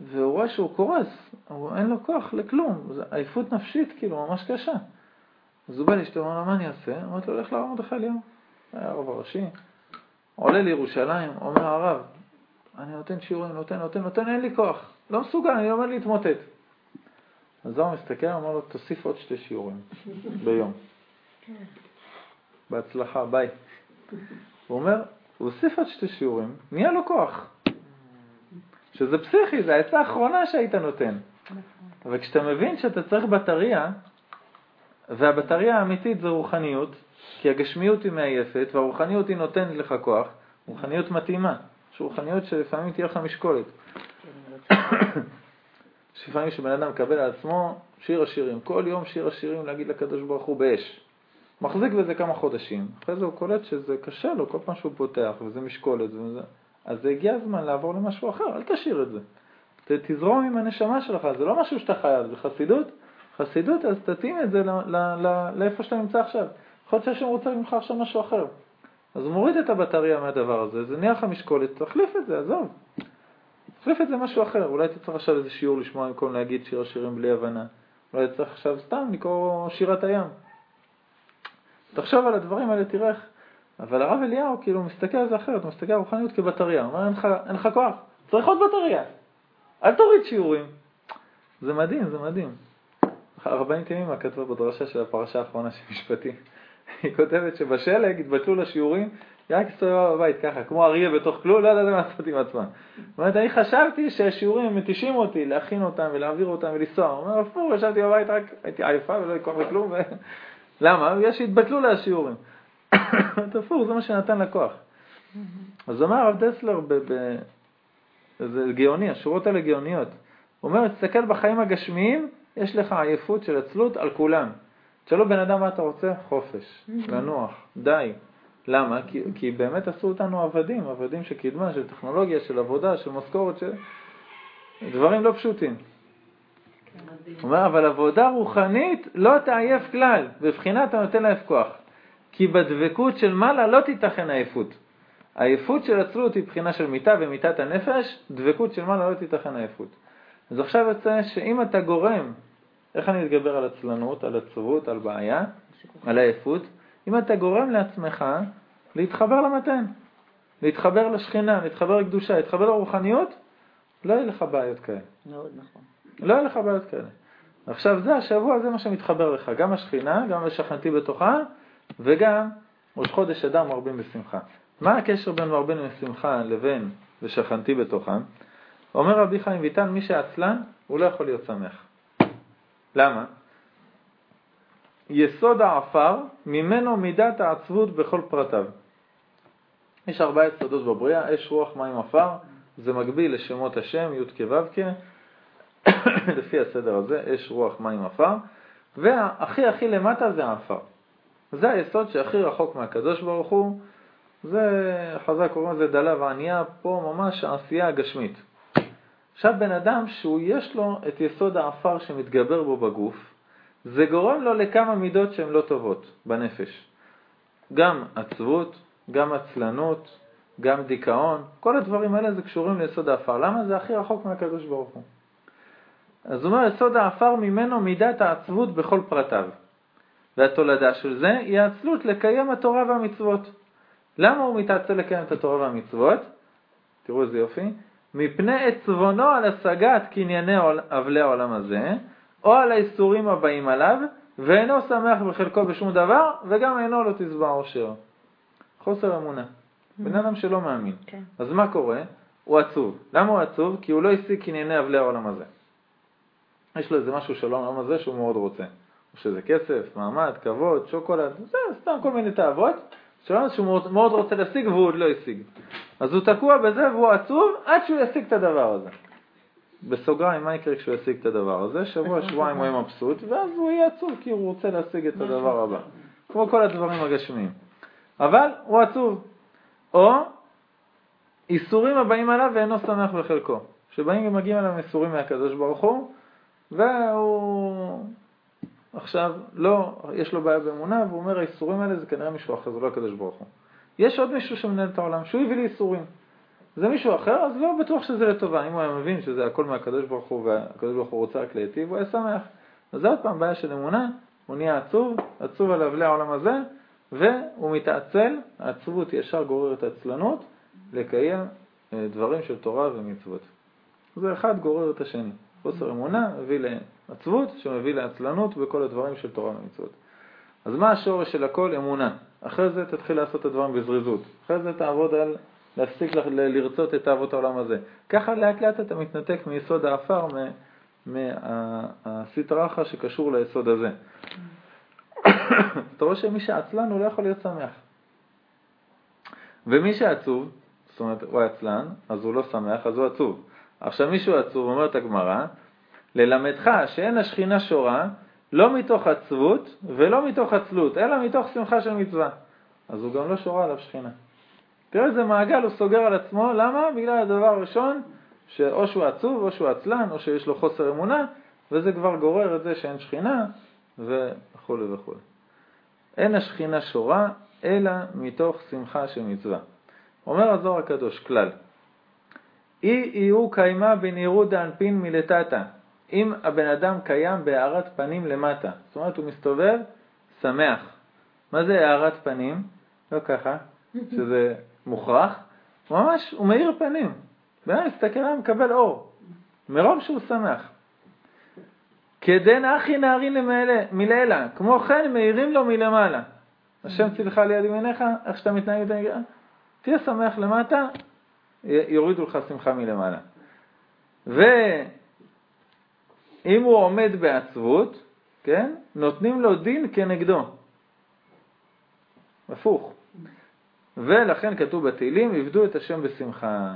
והוא רואה שהוא קורס, הוא, אין לו כוח לכלום, זו עייפות נפשית כאילו ממש קשה. אז הוא בא לאשתו, אמר לה, מה אני אעשה? אמרתי לו, לך להר מרדכי אליהו. היה הרב הראשי, עולה לירושלים, אומר הרב, אני נותן שיעורים, נותן, נותן, נותן, אין לי כוח, לא מסוגל, אני עומד להתמוטט. אז זוהר מסתכל, אומר לו, תוסיף עוד שתי שיעורים ביום. בהצלחה, ביי. הוא אומר, הוא הוסיף עוד שתי שיעורים, נהיה לו כוח. שזה פסיכי, זה העצה האחרונה שהיית נותן. אבל כשאתה מבין שאתה צריך בטריה, והבטריה האמיתית זה רוחניות, כי הגשמיות היא מעייפת והרוחניות היא נותנת לך כוח, רוחניות מתאימה. יש רוחניות שלפעמים תהיה לך משקולת. יש לפעמים שבן אדם מקבל על עצמו שיר השירים, כל יום שיר השירים להגיד לקדוש ברוך הוא באש. מחזיק בזה כמה חודשים, אחרי זה הוא קולט שזה קשה לו כל פעם שהוא פותח וזה משקולת וזה. אז זה הגיע הזמן לעבור למשהו אחר, אל תשאיר את זה. תזרום עם הנשמה שלך, זה לא משהו שאתה חייב, זה חסידות. חסידות, אז תתאים את זה לאיפה שאתה נמצא עכשיו. יכול להיות שהשם רוצה ממך עכשיו משהו אחר. אז הוא מוריד את הבטריה מהדבר הזה, זה נהיה לך משקולת, תחליף את זה, עזוב. תחליף את זה משהו אחר, אולי צריך עכשיו איזה שיעור לשמוע במקום להגיד שיר השירים בלי הבנה. אולי צריך עכשיו סתם לקרוא שירת הים. תחשוב על הדברים האלה, תראה איך. אבל הרב אליהו כאילו מסתכל על זה אחרת, הוא מסתכל על רוחניות כבטריה, הוא אומר אין לך, אין לך כוח, צריך עוד בטריה, אל תוריד שיעורים. זה מדהים, זה מדהים. הרבנית ימימה כתבה בדרשה של הפרשה האחרונה של משפטי. היא כותבת שבשלג התבטלו לה שיעורים, היא רק הסתובבה בבית ככה, כמו אריה בתוך כלום, לא יודעת מה לעשות עם עצמה. זאת אומרת, אני חשבתי שהשיעורים מתישים אותי להכין אותם ולהעביר אותם ולנסוע. הוא אומר, הפוך, ישבתי בבית, רק הייתי עייפה ולא היה כוח לכלום. למה? בגלל שהתבטלו לה השיעורים. הפוך, זה מה שנתן לה כוח. אז אמר הרב דסלר, ב... ב... זה גאוני, השורות האלה גאוניות. הוא אומר, תסתכל בחיים הגשמיים, יש לך עייפות של עצלות על כולם. תשאלו בן אדם מה אתה רוצה? חופש, לנוח, די. למה? כי, כי באמת עשו אותנו עבדים, עבדים של קדמה, של טכנולוגיה, של עבודה, של משכורת, של... דברים לא פשוטים. הוא אומר, אבל עבודה רוחנית לא תעייף כלל, בבחינת אתה נותן לעייף כוח. כי בדבקות של מעלה לא תיתכן עייפות. עייפות של עצלות היא בחינה של מיטה ומיטת הנפש, דבקות של מעלה לא תיתכן עייפות. אז עכשיו יוצא שאם אתה גורם, איך אני מתגבר על עצלנות, על עצבות, על בעיה, על עייפות? אם אתה גורם לעצמך להתחבר למתן, להתחבר לשכינה, להתחבר לקדושה, להתחבר לרוחניות, לא יהיה לך בעיות כאלה. מאוד נכון. לא יהיה לך בעיות כאלה. עכשיו זה השבוע, זה מה שמתחבר לך, גם השכינה, גם השכנתי בתוכה, וגם ראש חודש אדם מרבים בשמחה. מה הקשר בין מרבים בשמחה לבין ושכנתי בתוכה? אומר רבי חיים ויטל, מי שעצלן, הוא לא יכול להיות שמח. למה? יסוד העפר, ממנו מידת העצבות בכל פרטיו. יש ארבעה יסודות בבריאה, אש, רוח, מים, עפר, זה מקביל לשמות השם, י' כו' לפי הסדר הזה, אש, רוח, מים, עפר, והכי הכי למטה זה העפר. זה היסוד שהכי רחוק מהקדוש ברוך הוא, זה, חזק קוראים לזה דלה וענייה, פה ממש העשייה הגשמית. עכשיו בן אדם שהוא יש לו את יסוד העפר שמתגבר בו בגוף, זה גורם לו לכמה מידות שהן לא טובות בנפש. גם עצבות, גם עצלנות, גם דיכאון, כל הדברים האלה זה קשורים ליסוד העפר. למה? זה הכי רחוק מהקדוש ברוך הוא. אז הוא אומר, יסוד העפר ממנו מידת העצבות בכל פרטיו. והתולדה של זה היא העצלות לקיים התורה והמצוות. למה הוא מתעצל לקיים את התורה והמצוות? תראו איזה יופי. מפני עצבונו על השגת קנייני אבלי העולם הזה, או על האיסורים הבאים עליו, ואינו שמח בחלקו בשום דבר, וגם אינו לא תשבע עושר. חוסר אמונה. בן אדם שלא מאמין. כן. אז מה קורה? הוא עצוב. למה הוא עצוב? כי הוא לא השיג קנייני אבלי העולם הזה. יש לו איזה משהו של העולם הזה שהוא מאוד רוצה. או שזה כסף, מעמד, כבוד, שוקולד, זה סתם כל מיני תאוות, שלנו שהוא מאוד, מאוד רוצה להשיג והוא עוד לא השיג. אז הוא תקוע בזה והוא עצוב עד שהוא ישיג את הדבר הזה. בסוגריים, מה יקרה כשהוא ישיג את הדבר הזה? שבוע, שבועיים הוא יהיה מבסוט, ואז הוא יהיה עצוב כי הוא רוצה להשיג את הדבר הבא. כמו כל הדברים הגשמיים. אבל הוא עצוב. או איסורים הבאים עליו ואינו שמח בחלקו. שבאים ומגיעים אליו איסורים מהקדוש ברוך הוא, והוא עכשיו לא, יש לו בעיה באמונה, והוא אומר האיסורים האלה זה כנראה מישהו אחר, זה לא הקדוש ברוך הוא. יש עוד מישהו שמנהל את העולם, שהוא הביא לי איסורים. זה מישהו אחר, אז לא בטוח שזה לטובה. אם הוא היה מבין שזה הכל מהקדוש ברוך הוא, והקדוש ברוך הוא רוצה רק להיטיב, הוא היה שמח. אז זה עוד פעם בעיה של אמונה, הוא נהיה עצוב, עצוב על אבלי העולם הזה, והוא מתעצל, העצבות ישר גוררת עצלנות, לקיים אה, דברים של תורה ומצוות. זה אחד גורר את השני. חוסר אמונה מביא לעצבות, שמביא לעצלנות בכל הדברים של תורה ומצוות. אז מה השורש של הכל? אמונה. אחרי זה תתחיל לעשות את הדברים בזריזות. אחרי זה תעבוד על להפסיק לרצות את אהבות העולם הזה. ככה לאט לאט אתה מתנתק מיסוד האפר, מהסטרא אחרא שקשור ליסוד הזה. אתה רואה שמי שעצלן הוא לא יכול להיות שמח. ומי שעצוב, זאת אומרת הוא עצלן, אז הוא לא שמח, אז הוא עצוב. עכשיו מישהו עצוב, אומרת הגמרא, ללמדך שאין השכינה שורה לא מתוך עצבות ולא מתוך עצלות, אלא מתוך שמחה של מצווה. אז הוא גם לא שורה עליו שכינה. תראה איזה מעגל הוא סוגר על עצמו, למה? בגלל הדבר הראשון, שאו שהוא עצוב או שהוא עצלן או שיש לו חוסר אמונה, וזה כבר גורר את זה שאין שכינה וכו' וכו'. אין השכינה שורה, אלא מתוך שמחה של מצווה. אומר הזוהר הקדוש, כלל, אי יהיו קיימה בנראות דאנפין מלטתא, אם הבן אדם קיים בהארת פנים למטה, זאת אומרת הוא מסתובב שמח. מה זה הארת פנים? לא ככה, שזה מוכרח, ממש הוא מאיר פנים. בן אדם מסתכל עליו מקבל אור, מרוב שהוא שמח. כדן אחי נערין מלעילה, כמו כן מאירים לו מלמעלה. השם צילך ליד ימיניך, איך שאתה מתנהג, תהיה שמח למטה, יורידו לך שמחה מלמעלה. ואם הוא עומד בעצבות, כן, נותנים לו דין כנגדו. הפוך. ולכן כתוב בתהילים, עבדו את השם בשמחה.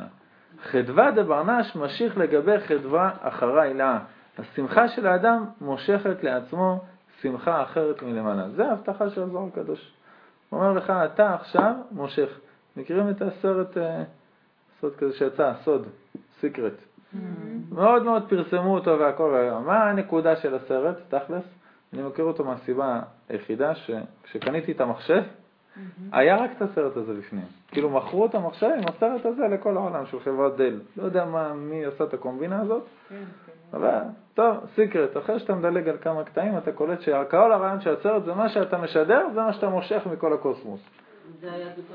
חדווה דברנש משיך לגבי חדווה אחרי לה. השמחה של האדם מושכת לעצמו שמחה אחרת מלמעלה. זה ההבטחה של הזוהר הקדוש. הוא אומר לך, אתה עכשיו מושך. מכירים את הסרט, אה, סוד כזה שיצא, סוד, סיקרט. Mm-hmm. מאוד מאוד פרסמו אותו והכל. מה הנקודה של הסרט, תכלס? אני מכיר אותו מהסיבה היחידה שכשקניתי את המחשב, היה רק את הסרט הזה בפנים. כאילו מכרו את המחשב עם הסרט הזה לכל העולם של חברת דל. לא יודע מה, מי עשה את הקומבינה הזאת, כן, כן. אבל טוב, סיקרט, אחרי שאתה מדלג על כמה קטעים אתה קולט שכל הרעיון של הסרט זה מה שאתה משדר, זה מה שאתה מושך מכל הקוסמוס. זה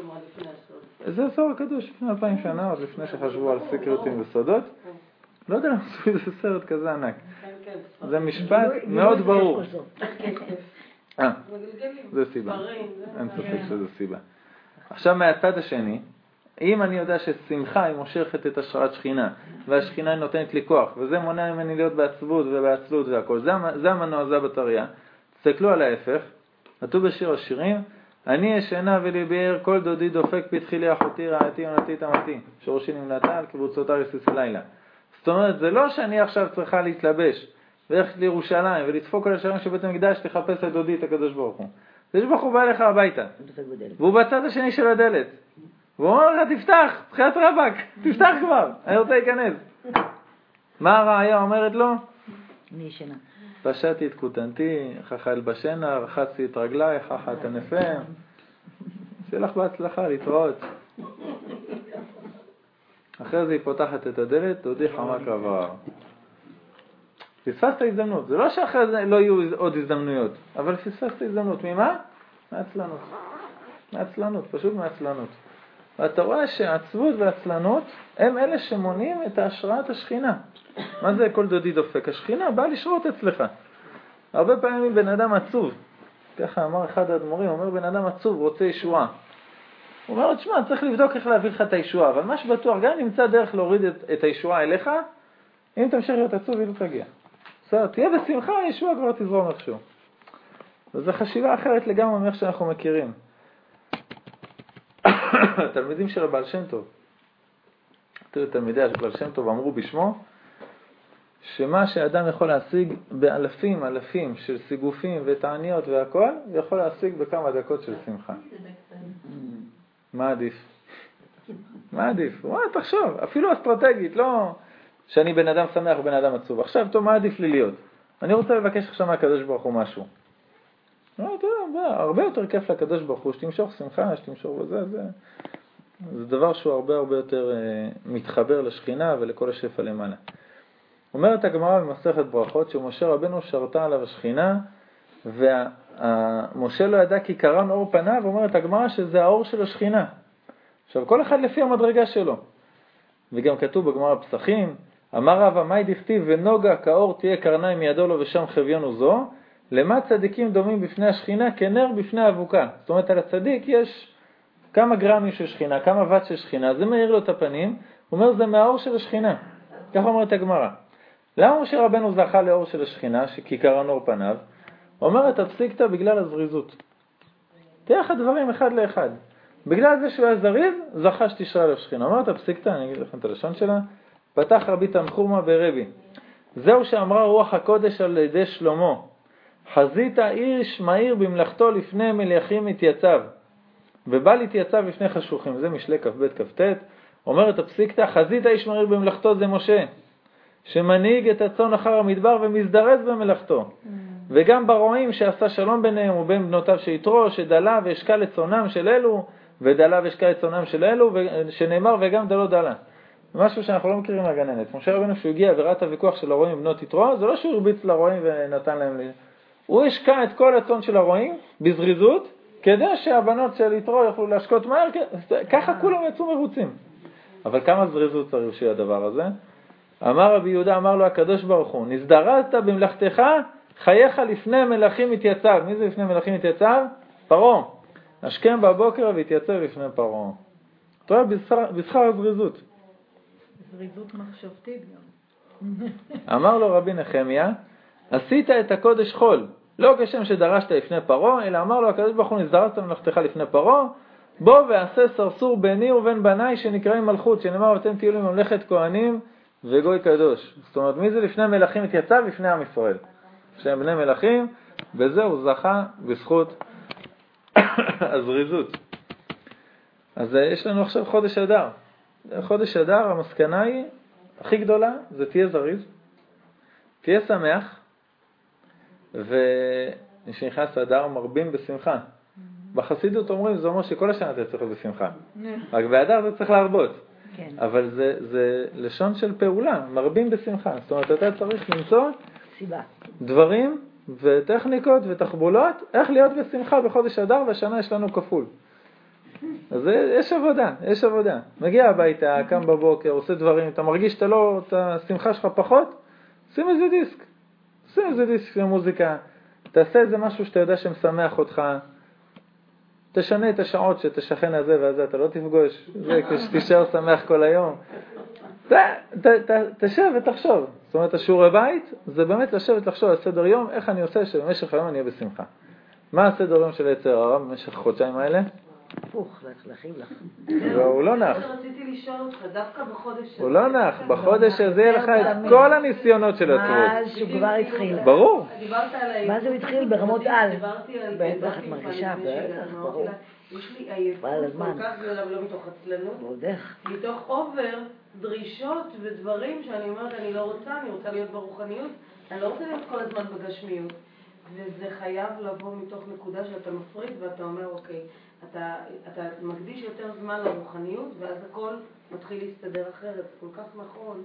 אמרה לפני הסור הקדוש לפני אלפיים שנה, עוד לפני שחשבו על סיקרטים וסודות. לא יודע למה עשו איזה סרט כזה ענק. זה משפט מאוד ברור. אה. זה סיבה. אין ספק שזה סיבה. עכשיו מהצד השני, אם אני יודע ששמחה היא מושכת את השראת שכינה, והשכינה היא נותנת לי כוח, וזה מונע ממני להיות בעצבות ובעצלות והכל, זה, זה המנוע, זה הבטריה. תסתכלו על ההפך, כתוב בשיר השירים, אני ישנה וליבי ער, כל דודי דופק פתחי לי אחותי רעייתי עונתי תמתי, שורשי נמלטה על קבוצותה רסיס לילה. זאת אומרת, זה לא שאני עכשיו צריכה להתלבש וללכת לירושלים ולדפוק על השערים של בית המקדש לחפש את דודי את הקדוש ברוך הוא. הקדוש ברוך הוא בא אליך הביתה. והוא בצד השני של הדלת. והוא אומר לך, תפתח, תחילת רבאק, תפתח כבר, אני רוצה להיכנס. מה הרעיה אומרת לו? אני ישנה. פשטתי את כותנתי, ככה אלבשנה, רחצתי את ככה את ענפיהם. שיהיה לך בהצלחה, להתראות. אחרי זה היא פותחת את הדלת, תודי חמה קרבר. פספסת הזדמנות. זה לא שאחרי זה לא יהיו עוד הזדמנויות, אבל פספסת הזדמנות. ממה? מעצלנות. מעצלנות, פשוט מעצלנות. ואתה רואה שהעצבות והעצלנות הם אלה שמונעים את השראת השכינה. מה זה כל דודי דופק? השכינה באה לשרות אצלך. הרבה פעמים בן אדם עצוב, ככה אמר אחד האדמו"רים, אומר בן אדם עצוב, רוצה ישועה. הוא אומר לו, תשמע, צריך לבדוק איך להביא לך את הישועה, אבל מה שבטוח, גם נמצא דרך להוריד את, את הישועה אליך, אם תמשיך להיות עצוב, היא לא תגיע. בסדר, תהיה בשמחה, הישועה כבר תזרום איכשהו. וזו חשיבה אחרת לגמרי מאיך שאנחנו מכירים. התלמידים של הבעל שם טוב, תראו, תלמידי הבעל שם טוב אמרו בשמו, שמה שאדם יכול להשיג באלפים אלפים של סיגופים ותעניות והכל, יכול להשיג בכמה דקות של שמחה. מה עדיף? מה עדיף? וואי, תחשוב, אפילו אסטרטגית, לא שאני בן אדם שמח ובן אדם עצוב. עכשיו, טוב, מה עדיף לי להיות? אני רוצה לבקש עכשיו מהקדוש ברוך הוא משהו. לא, הרבה יותר כיף לקדוש ברוך הוא שתמשוך שמחה, שתמשוך בזה, זה, זה דבר שהוא הרבה הרבה יותר אה, מתחבר לשכינה ולכל השפע למעלה. אומרת הגמרא במסכת ברכות שמשה רבנו שרתה עליו השכינה ומשה לא ידע כי קרן אור פניו, אומרת הגמרא שזה האור של השכינה. עכשיו, כל אחד לפי המדרגה שלו. וגם כתוב בגמרא פסחים, אמר רבא מאי דכתיב ונוגה כאור תהיה קרניים מידו לו ושם חביון עוזו, למה צדיקים דומים בפני השכינה כנר בפני אבוקה. זאת אומרת, על הצדיק יש כמה גרמים של שכינה, כמה ואט של שכינה, זה מאיר לו את הפנים, הוא אומר זה מהאור של השכינה. ככה אומרת הגמרא. למה משה רבנו זכה לאור של השכינה, שכיכרן אור פניו? אומרת הפסיקתא בגלל הזריזות. תראה לך דברים אחד לאחד. בגלל זה שהוא היה זריז, זכה שתשרה עליו שכינה. אומרת הפסיקתא, אני אגיד לכם את הלשון שלה, פתח רבי תנחומה ברבי. זהו שאמרה רוח הקודש על ידי שלמה, חזית איש מהיר במלאכתו לפני מליאכים התייצב, ובא להתייצב לפני חשוכים. זה משלי כ"ב כ"ט. אומרת הפסיקתא, חזית איש מהיר במלאכתו זה משה, שמנהיג את הצאן אחר המדבר ומזדרז במלאכתו. Mm. וגם ברועים שעשה שלום ביניהם ובין בנותיו של יתרו, שדלה ואשקה לצונם של אלו, ודלה ואשקה לצונם של אלו, שנאמר וגם דלו דלה. משהו שאנחנו לא מכירים מהגננת. משה רבנו כשהוא הגיע וראה את הוויכוח של הרועים ובנות יתרו, זה לא שהוא הרביץ לרועים ונתן להם... הוא השקע את כל הצאן של הרועים בזריזות, כדי שהבנות של יתרו יוכלו להשקות מהר, ככה כולם יצאו מרוצים. אבל כמה זריזות צריך שיהיה הדבר הזה? אמר רבי יהודה, אמר לו הקדוש ברוך הוא, נזדרזת במלאכתך, חייך לפני מלכים התייצב. מי זה לפני מלכים התייצב? פרעה. השכם בבוקר והתייצב לפני פרעה. אתה רואה, בשכר הזריזות. זריזות מחשבתית גם. אמר לו רבי נחמיה, עשית את הקודש חול, לא כשם שדרשת לפני פרעה, אלא אמר לו הקדוש ברוך הוא, נזדרזת במלאכתך לפני פרעה, בוא ועשה סרסור ביני ובין בניי שנקראים מלכות, שנאמר ואתם תהיו לי ממלכת כהנים וגוי קדוש. זאת אומרת, מי זה לפני מלכים התייצב? לפני עם ישראל. שהם בני מלכים, בזה הוא זכה בזכות הזריזות. אז אה, יש לנו עכשיו חודש אדר. חודש אדר, המסקנה היא, הכי גדולה, זה תהיה זריז, תהיה שמח, וכשנכנס אדר מרבים בשמחה. בחסידות אומרים, זה אומר שכל השנה אתה צריך להיות בשמחה. רק באדר זה צריך להרבות. כן. אבל זה, זה לשון של פעולה, מרבים בשמחה. זאת אומרת, אתה צריך למצוא סיבה. דברים וטכניקות ותחבולות, איך להיות בשמחה בחודש אדר, והשנה יש לנו כפול. אז יש עבודה, יש עבודה. מגיע הביתה, קם בבוקר, עושה דברים, אתה מרגיש שאתה לא, את השמחה שלך פחות, שים איזה דיסק. שים איזה דיסק של מוזיקה, תעשה איזה משהו שאתה יודע שמשמח אותך, תשנה את השעות שאת השכן הזה והזה אתה לא תפגוש, זה כשתישאר שמח כל היום. תשב ותחשוב. זאת אומרת, השיעורי בית זה באמת לשבת לחשוב על סדר יום, איך אני עושה שבמשך היום אני אהיה בשמחה. מה הסדר יום של יצר הרע במשך החודשיים האלה? הפוך, להכין לך. הוא לא נח. רציתי לשאול אותך, דווקא בחודש הזה. הוא לא נח, בחודש הזה יהיה לך את כל הניסיונות של עצמות. מה שהוא כבר התחיל. ברור. מה זה הוא התחיל ברמות על? דיברתי על... בטח, את מרגישה, בטח, ברור. יש לי עייפות כל כך גדולה, ולא מתוך עצלנות, ועוד איך. מתוך אובר, דרישות ודברים שאני אומרת, אני לא רוצה, אני רוצה להיות ברוחניות, אני לא רוצה להיות כל הזמן בגשמיות. וזה חייב לבוא מתוך נקודה שאתה מפריד ואתה אומר, אוקיי, אתה, אתה מקדיש יותר זמן לרוחניות, ואז הכל מתחיל להסתדר אחרת. זה כל כך נכון.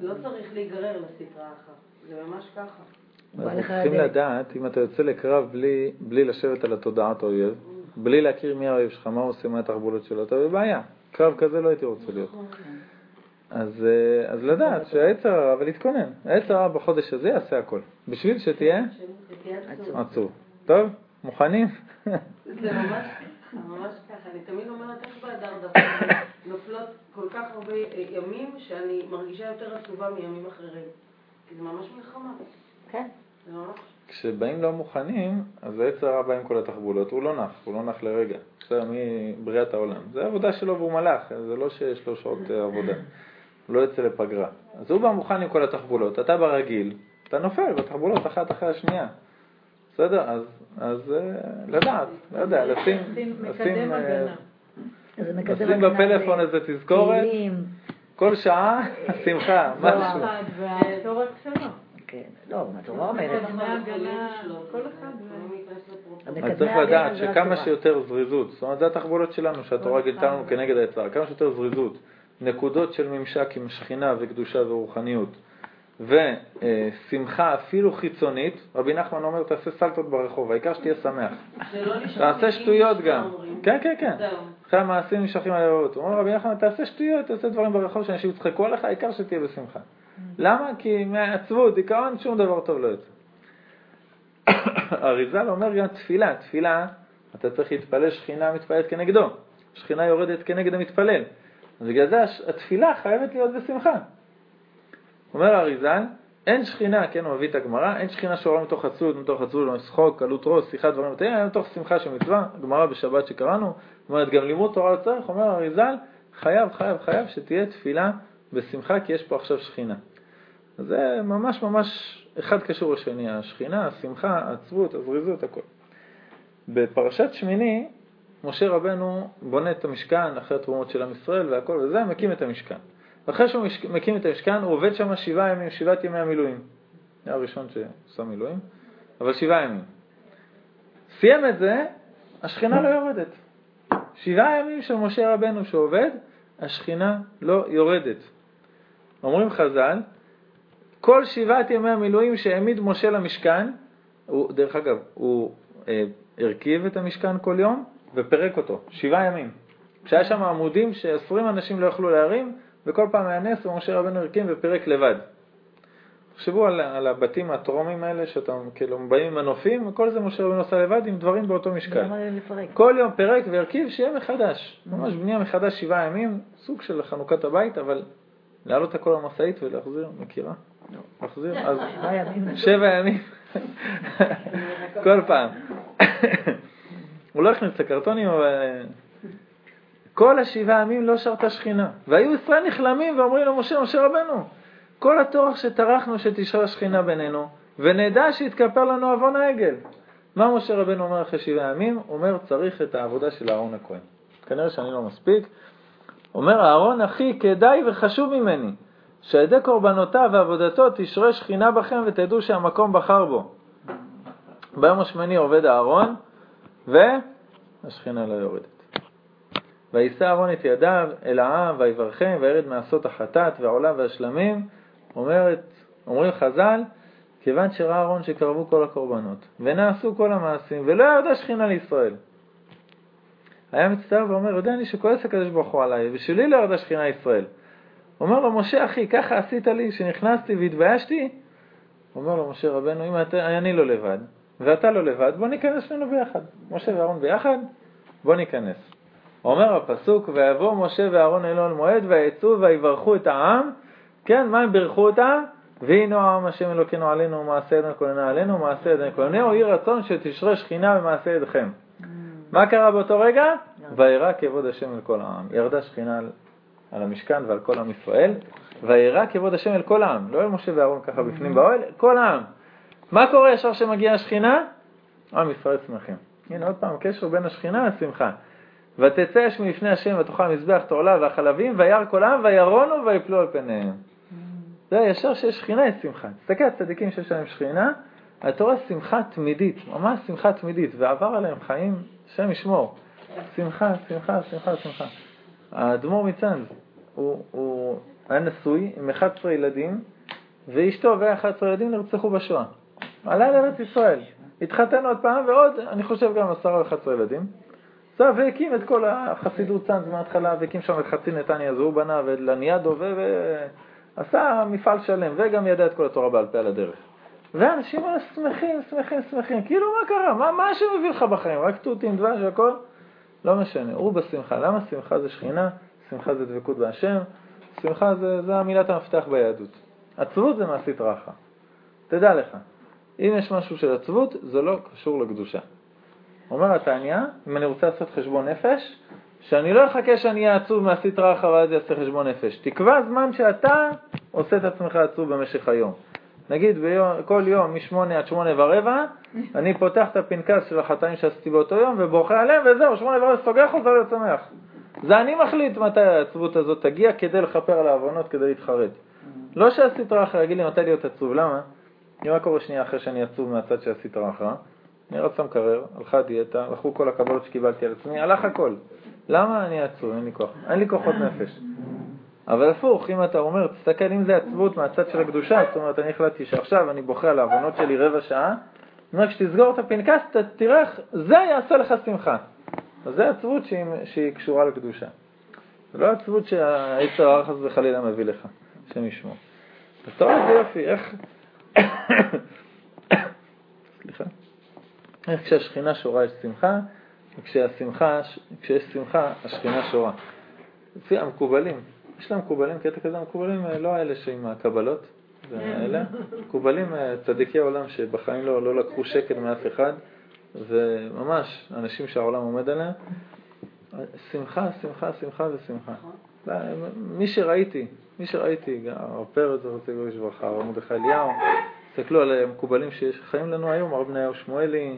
לא צריך להיגרר לסטרה אחת. זה ממש ככה. אז צריכים לדעת, אם אתה יוצא לקרב בלי, בלי לשבת על התודעת האויב, בלי להכיר מי האויב שלך, מה הוא עושה, מה התחבולות שלו, אתה בבעיה. קרב כזה לא הייתי רוצה להיות. נכון. אז, אה, אז לדעת שהעצר הרע ולהתכונן. העצר הרע בחודש הזה יעשה הכל. בשביל שתהיה עצור. טוב? מוכנים? זה ממש ממש ככה. אני תמיד אומרת איך באדר דווקא נופלות כל כך הרבה אה, ימים שאני מרגישה יותר עצובה מימים אחרים. כי זה ממש מלחמה. כן. זה ממש... כשבאים לא מוכנים, אז העץ הרע בא עם כל התחבולות, הוא לא נח, הוא לא נח לרגע. בסדר, מבריאת העולם. זה העבודה שלו והוא מלאך, זה לא שיש לו שעות אה, עבודה. הוא לא יוצא לפגרה. אז הוא בא מוכן עם כל התחבולות, אתה ברגיל, אתה נופל בתחבולות אחת אחרי השנייה. בסדר? אז, אז אה, לדעת, לא יודע, לשים, לשים, אה, לשים בפלאפון איזה תזכורת, כל שעה, שמחה, משהו. והתור הקשבה. כן, לא, התורה אומרת. אז צריך לדעת שכמה שיותר זריזות, זאת אומרת, זה התחבולות שלנו, שהתורה גילתה לנו כנגד היצר, כמה שיותר זריזות, נקודות של ממשק עם שכינה וקדושה ורוחניות, ושמחה אפילו חיצונית, רבי נחמן אומר תעשה סלטות ברחוב, העיקר שתהיה שמח. נשמע תעשה מגיל שטויות גם. כן, כן, כן. אחרי המעשים נמשכים על הרעות. הוא אומר רבי נחמן תעשה שטויות, תעשה דברים ברחוב שאנשים יצחקו עליך, העיקר שתהיה בשמחה. למה? כי מעצבות, דיכאון, שום דבר טוב לא יוצא. אריזל אומר גם תפילה, תפילה, אתה צריך להתפלל, שכינה מתפללת כנגדו, שכינה יורדת כנגד המתפלל. אז בגלל זה התפילה חייבת להיות בשמחה. אומר אריזל, אין שכינה, כן, הוא מביא את הגמרא, אין שכינה שעולה מתוך עצלות, מתוך עצלות, צחוק, קלות ראש, שיחה, דברים כאלה, אלא מתוך שמחה של מצווה, הגמרא בשבת שקראנו, אומרת, גם לימוד תורה לא צריך, אומר אריזל, חייב, חייב, חייב שתהיה תפילה בשמחה, כי יש פה עכשיו שכינה. זה ממש ממש אחד קשור לשני, השכינה, השמחה, העצבות, הזריזות, הכל. בפרשת שמיני, משה רבנו בונה את המשכן אחרי התרומות של עם ישראל והכל וזה, מקים את המשכן. אחרי שהוא מקים את המשכן, הוא עובד שם שבעה ימים, שבעת ימי המילואים. זה הראשון שעשה מילואים, אבל שבעה ימים. סיים את זה, השכינה לא יורדת. שבעה ימים של משה רבנו שעובד, השכינה לא יורדת. אומרים חז"ל, כל שבעת ימי המילואים שהעמיד משה למשכן, הוא, דרך אגב, הוא אה, הרכיב את המשכן כל יום ופירק אותו, שבעה ימים. כשהיה שם עמודים שעשרים אנשים לא יכלו להרים, וכל פעם היה נס ומשה רבנו הרכיב ופירק לבד. תחשבו על, על הבתים הטרומיים האלה, שאתם כאילו באים עם מנופים, וכל זה משה רבנו עשה לבד עם דברים באותו משקל. כל יום פירק והרכיב שיהיה מחדש. ממש בנייה מחדש שבעה ימים, סוג של חנוכת הבית, אבל להעלות הכל למשאית ולהחזיר, מכירה? להחזיר, אז. שבע ימים, כל פעם. הוא לא הכניס את הקרטונים, אבל... כל השבעה ימים לא שרתה שכינה. והיו ישראל נכלמים ואומרים למשה, משה רבנו, כל הטורח שטרחנו שתשרה שכינה בינינו, ונדע שיתכפר לנו עוון העגל. מה משה רבנו אומר אחרי שבעה ימים? אומר, צריך את העבודה של אהרון הכהן. כנראה שאני לא מספיק. אומר אהרון, אחי, כדאי וחשוב ממני, שעל ידי קורבנותיו ועבודתו תשרה שכינה בכם ותדעו שהמקום בחר בו. ביום השמיני עובד אהרון, והשכינה לא יורדת. ויישא אהרון את ידיו אל העם, ויברכם, וירד מעשות החטאת והעולה והשלמים. אומרת, אומרים חז"ל, כיוון שראה אהרון שקרבו כל הקורבנות, ונעשו כל המעשים, ולא ירדה שכינה לישראל. היה מצטער ואומר, יודע אני שכועס הקדוש ברוך הוא עליי, ושלי לא ירדה שכינה לישראל. אומר לו, משה אחי, ככה עשית לי, שנכנסתי והתביישתי? אומר לו משה רבנו, אם אתה, אני לא לבד, ואתה לא לבד, בוא ניכנס שנינו ביחד. משה ואהרון ביחד, בוא ניכנס. אומר הפסוק, ויבוא משה ואהרון אלו על מועד, ויצאו ויברכו את העם, כן, מה הם בירכו אותם? והנה העם השם אלוקינו עלינו, ומעשה ידנו כהנה עלינו, ומעשה ידנו כהנה, יהי רצון שתשרה שכינה במעשה ידכם. מה קרה באותו רגע? וירא כבוד השם אל כל העם. ירדה שכינה על, על המשכן ועל כל עם ישראל, וירא כבוד השם אל כל העם. לא אל משה ואהרון ככה בפנים באוהל, כל העם. מה קורה ישר כשמגיעה השכינה? עם ישראל שמחים. הנה עוד פעם, קשר בין השכינה לשמחה. ותצא אש מלפני השם ותאכל המזבח, את העולה והחלבים, וירא כל העם, וירונו ויפלו על פניהם. זה ישר שיש שכינה יש שמחה. תסתכל על צדיקים שיש להם שכינה, אתה רואה שמחה תמידית, ממש שמחה תמידית, ועבר עליהם חיים, השם ישמור. שמחה, שמחה, שמחה, שמחה. האדמו"ר מצאנז, הוא, הוא היה נשוי עם 11 ילדים, ואשתו ו-11 ילדים נרצחו בשואה. עלה לארץ ישראל, התחתן עוד פעם, ועוד, אני חושב גם 10 או 11 ילדים. זה, והקים את כל החסידות צאנז מההתחלה, והקים שם את חצי נתניה, אז הוא בנה, ואת לניאדו, ועשה מפעל שלם, וגם ידע את כל התורה בעל פה על הדרך. ואנשים היו שמחים, שמחים, שמחים, כאילו מה קרה? מה, מה השם הביא לך בחיים? רק תותים, דבש והכל? לא משנה, הוא בשמחה. למה שמחה זה שכינה? שמחה זה דבקות בהשם, שמחה זה, זה המילת המפתח ביהדות. עצבות זה מעשית רחה. תדע לך, אם יש משהו של עצבות, זה לא קשור לקדושה. אומר התניא, אם אני רוצה לעשות חשבון נפש, שאני לא אחכה שאני אהיה עצוב מעשית רחה ואז אעשה חשבון נפש. תקבע זמן שאתה עושה את עצמך עצוב במשך היום. נגיד ביום, כל יום מ-8 עד 8 ורבע, אני פותח את הפנקס של החטאים שעשיתי באותו יום ובוכה עליהם וזהו, 8 ורבע סוגר חוזר להיות שמח. זה אני מחליט מתי העצבות הזאת תגיע כדי לכפר על העוונות, כדי להתחרט. לא שעשית רחה, יגיד לי מתי להיות עצוב, למה? מה קורה שנייה אחרי שאני עצוב מהצד שעשית רחה? אני רצה מקרר, הלכה דיאטה, הלכו כל הקבלות שקיבלתי על עצמי, הלך הכל. למה אני עצוב? אין לי כוח. אין לי כוחות נפש. אבל הפוך, אם אתה אומר, תסתכל, אם זה עצבות מהצד של הקדושה, זאת אומרת, אני החלטתי שעכשיו אני בוכה על העוונות שלי רבע שעה, זאת אומרת, כשתסגור את הפנקס, תראה איך זה יעשה לך שמחה. אז זה עצבות שהיא, שהיא קשורה לקדושה. זה לא עצבות שהיצר הרע חס וחלילה מביא לך, השם ישמור. אתה רואה איזה יופי, איך... סליחה. איך כשהשכינה שורה יש שמחה, וכשהשמחה, כשיש שמחה, השכינה שורה. לפי המקובלים, יש להם מקובלים, קטע כזה, המקובלים אה, לא האלה שעם הקבלות, זה אלה, מקובלים אה, צדיקי העולם שבחיים לא, לא לקחו שקל מאף אחד, וממש אנשים שהעולם עומד עליהם, שמחה, שמחה, שמחה ושמחה. לא, מי שראיתי, מי שראיתי, הרב פרץ, זכר צדיק לברכה, הרב מרדכי אליהו, תסתכלו על המקובלים שחיים לנו היום, הרב בניהו שמואלי,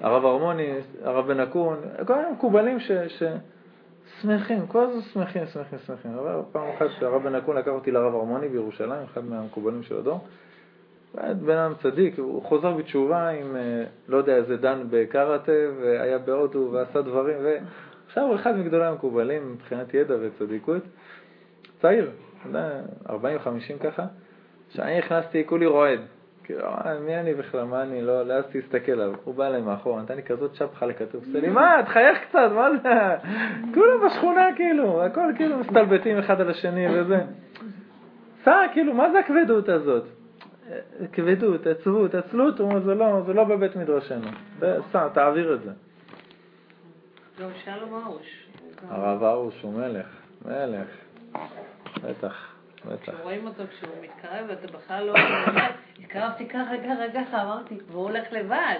הרב הרמוני, הרב בן אקון, כל מיני מקובלים ש... ש... שמחים, כל הזמן שמחים, שמחים, שמחים. אבל פעם אחת הרב בן אקון לקח אותי לרב הרמוני בירושלים, אחד מהמקובלים של הדור. בן אדם צדיק, הוא חוזר בתשובה עם, אה, לא יודע, איזה דן בקראטה, והיה בהודו ועשה דברים, ועכשיו הוא אחד מגדולי המקובלים מבחינת ידע וצדיקות. צעיר, אתה יודע, 40-50 ככה. כשאני נכנסתי, כולי רועד. כאילו, אה, מי אני בכלל, מה אני, לא, לא העזתי להסתכל עליו. הוא בא אליי מאחור, נתן לי כזאת שפחה לכתוב, עושה לי, מה, תחייך קצת, מה זה? כולם בשכונה כאילו, הכל כאילו מסתלבטים אחד על השני וזה. סע, כאילו, מה זה הכבדות הזאת? כבדות, עצבות, עצלות, הוא אומר, זה לא, זה לא בבית מדרשנו. סע, תעביר את זה. גם שלום ארוש. הרב ארוש הוא מלך, מלך. בטח, בטח. כשרואים אותו כשהוא מתקרב ואתה בכלל לא... התקרבתי ככה, ככה, ככה, אמרתי, והוא הולך לבד.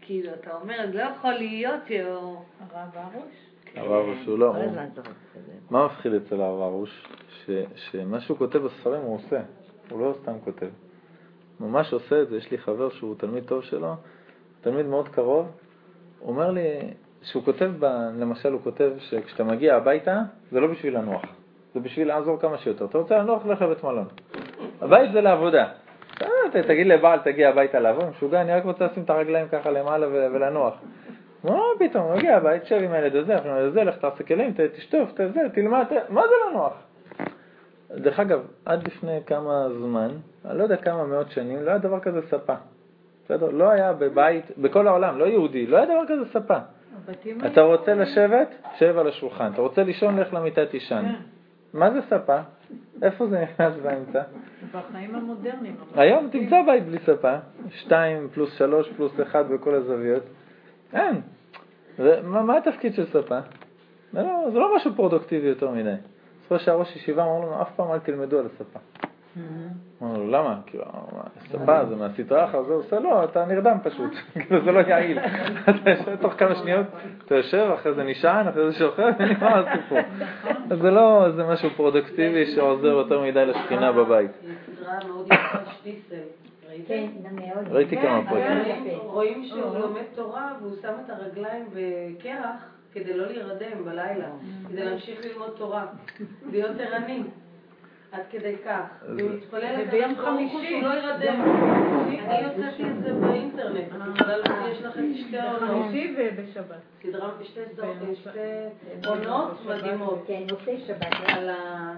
כאילו, אתה אומר, זה לא יכול להיות שהוא... הרב ארוש? הרב ארוש הוא לא. מה מפחיד אצל הרב ארוש? ש- שמה שהוא כותב בספרים הוא עושה, הוא לא סתם כותב. הוא ממש עושה את זה, יש לי חבר שהוא תלמיד טוב שלו, תלמיד מאוד קרוב, הוא אומר לי, שהוא כותב, ב, למשל הוא כותב שכשאתה מגיע הביתה, זה לא בשביל לנוח, זה בשביל לעזור כמה שיותר. אתה רוצה לנוח, לך לבית מלון. הבית זה לעבודה. אה, תגיד לבעל, תגיע הביתה לעבוד, משוגע, אני רק רוצה לשים את הרגליים ככה למעלה ולנוח. מה פתאום, מגיע הבית, שב עם הילד הזה, עם הילד הזה, לך תעשה כלים, תשטוף, תלמד, מה זה לא נוח? דרך אגב, עד לפני כמה זמן, אני לא יודע כמה מאות שנים, לא היה דבר כזה ספה. בסדר? לא היה בבית, בכל העולם, לא יהודי, לא היה דבר כזה ספה. אתה רוצה לשבת? שב על השולחן. אתה רוצה לישון? לך למיטה תישן. מה זה ספה? איפה זה נכנס באמצע? בחיים המודרניים. היום תמצא בית בלי ספה, שתיים פלוס שלוש פלוס אחד בכל הזוויות. אין. ומה מה התפקיד של ספה? זה לא, זה לא משהו פרודוקטיבי יותר מדי. זוכר שהראש ישיבה אמר לנו, אף פעם אל תלמדו על הספה. אמרנו לו, למה? כאילו, מה, ספה זה מהסטרה אחר זה עושה, לא, אתה נרדם פשוט, כאילו זה לא יעיל. אתה יושב תוך כמה שניות, אתה יושב, אחרי זה נשען, אחרי זה שוכב, ונגמר הסיפור. אז זה לא איזה משהו פרודוקטיבי שעוזר יותר מדי לשכינה בבית. היא סדרה מאוד יפה שטיסל. ראיתם? כן. ראיתי כמה כן, פרקים. רואים- רואים שהוא לומד תורה והוא שם את הרגליים בקרח כדי לא להירדם בלילה, כדי להמשיך ללמוד תורה, להיות ערני. עד כדי כך. והוא מתפלל וביום לקדוש ברוך הוא חמישי. שהוא לא יירדם. אני הוצאתי את זה באינטרנט. בגלל יש לך את שתי העונות. בחמישי ובשבת. סדרה שתי עונות מדהימות. כן, מוצאי שבת. על ה...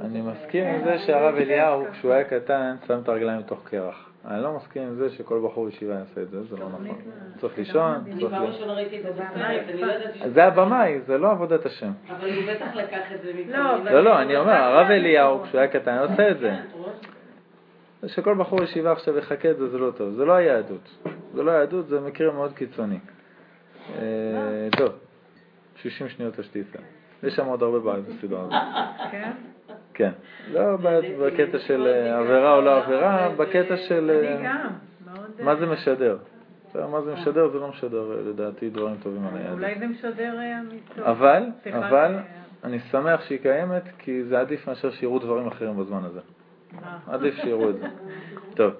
אני מסכים עם זה שהרב אליהו, כשהוא היה קטן, שם את הרגליים בתוך קרח. אני לא מסכים עם זה שכל בחור ישיבה יעשה את זה, זה לא נכון. צריך לישון, אני פעם. ראשונה ראיתי את אני לא ידעתי זה הבמאי, זה לא עבודת השם. אבל הוא בטח לקח את זה מכל לא, לא, לא, אני אומר, הרב אליהו, כשהוא היה קטן, עושה את זה. כן? שכל בחור ישיבה עכשיו יחכה את זה, זה לא טוב. זה לא היהדות. זה לא היהדות, זה מקרה מאוד קיצוני. אה, טוב, 60 שניות השטיסה. יש שם עוד הרבה בעיות בסדרה הזאת. כן? כן. לא בקטע של אה, עבירה או לא עבירה, בקטע של... אה, אני גם. מאוד... מה זה משדר? בסדר, מה זה משדר? זה לא משדר אה, לדעתי דברים טובים על היהדות. אולי זה משדר אה, אמיתות. אבל, אבל, אה, אני שמח שהיא קיימת, כי זה עדיף מאשר שיראו דברים אחרים בזמן הזה. אה, עדיף שיראו את זה. טוב.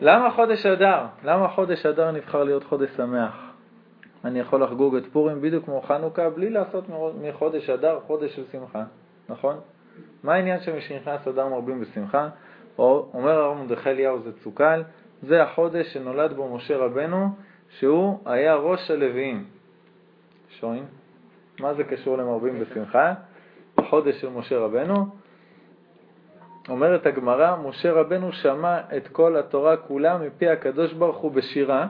למה חודש אדר? למה חודש אדר נבחר להיות חודש שמח? אני יכול לחגוג את פורים בדיוק כמו חנוכה בלי לעשות מחודש אדר חודש של שמחה, נכון? מה העניין שמשנכנס אדר מרבים בשמחה? או אומר הרב מרדכי אליהו זה צוקל, זה החודש שנולד בו משה רבנו, שהוא היה ראש הלוויים. שוין, מה זה קשור למרבים בשמחה? החודש של משה רבנו. אומרת הגמרא, משה רבנו שמע את כל התורה כולה מפי הקדוש ברוך הוא בשירה,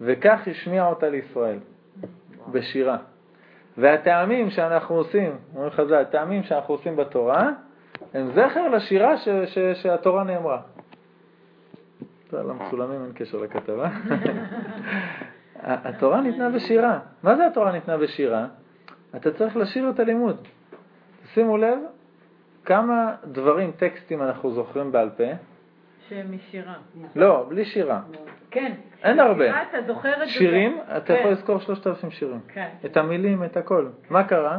וכך השמיע אותה לישראל, בשירה. והטעמים שאנחנו עושים, אומרים חז"ל, הטעמים שאנחנו עושים בתורה, הם זכר לשירה ש, ש, שהתורה נאמרה. למצולמים אין קשר לכתבה. התורה ניתנה בשירה. מה זה התורה ניתנה בשירה? אתה צריך לשיר את הלימוד. שימו לב כמה דברים, טקסטים אנחנו זוכרים בעל פה. שהם משירה. לא, בלי שירה. כן. אין הרבה. בשירה אתה זוכר את זה. שירים, אתה כן. יכול לזכור שלושת אלפים שירים. כן. את המילים, את הכל. מה קרה?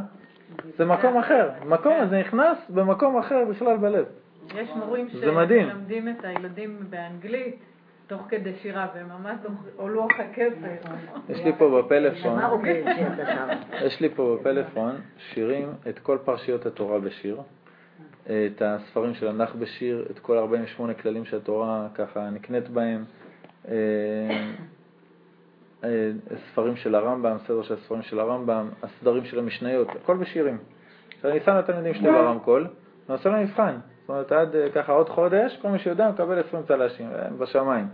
זה מקום אחר. מקום הזה נכנס במקום אחר בכלל בלב. יש מורים. שמלמדים את הילדים באנגלית תוך כדי שירה, והם ממש או לוח הכסף. יש לי פה בפלאפון? יש לי פה בפלאפון שירים, את כל פרשיות התורה בשיר, את הספרים של הנח בשיר, את כל 48 כללים שהתורה ככה נקנית בהם, אה, אה, ספרים של הרמב"ם, סדר של הספרים של הרמב"ם, הסדרים של המשניות, הכל בשירים. עכשיו אני שם לתלמידים שלי ברמקול, אני עושה להם מבחן. זאת אומרת, עד אה, ככה עוד חודש, כל מי שיודע מקבל 20 צל"שים, אה, בשמיים.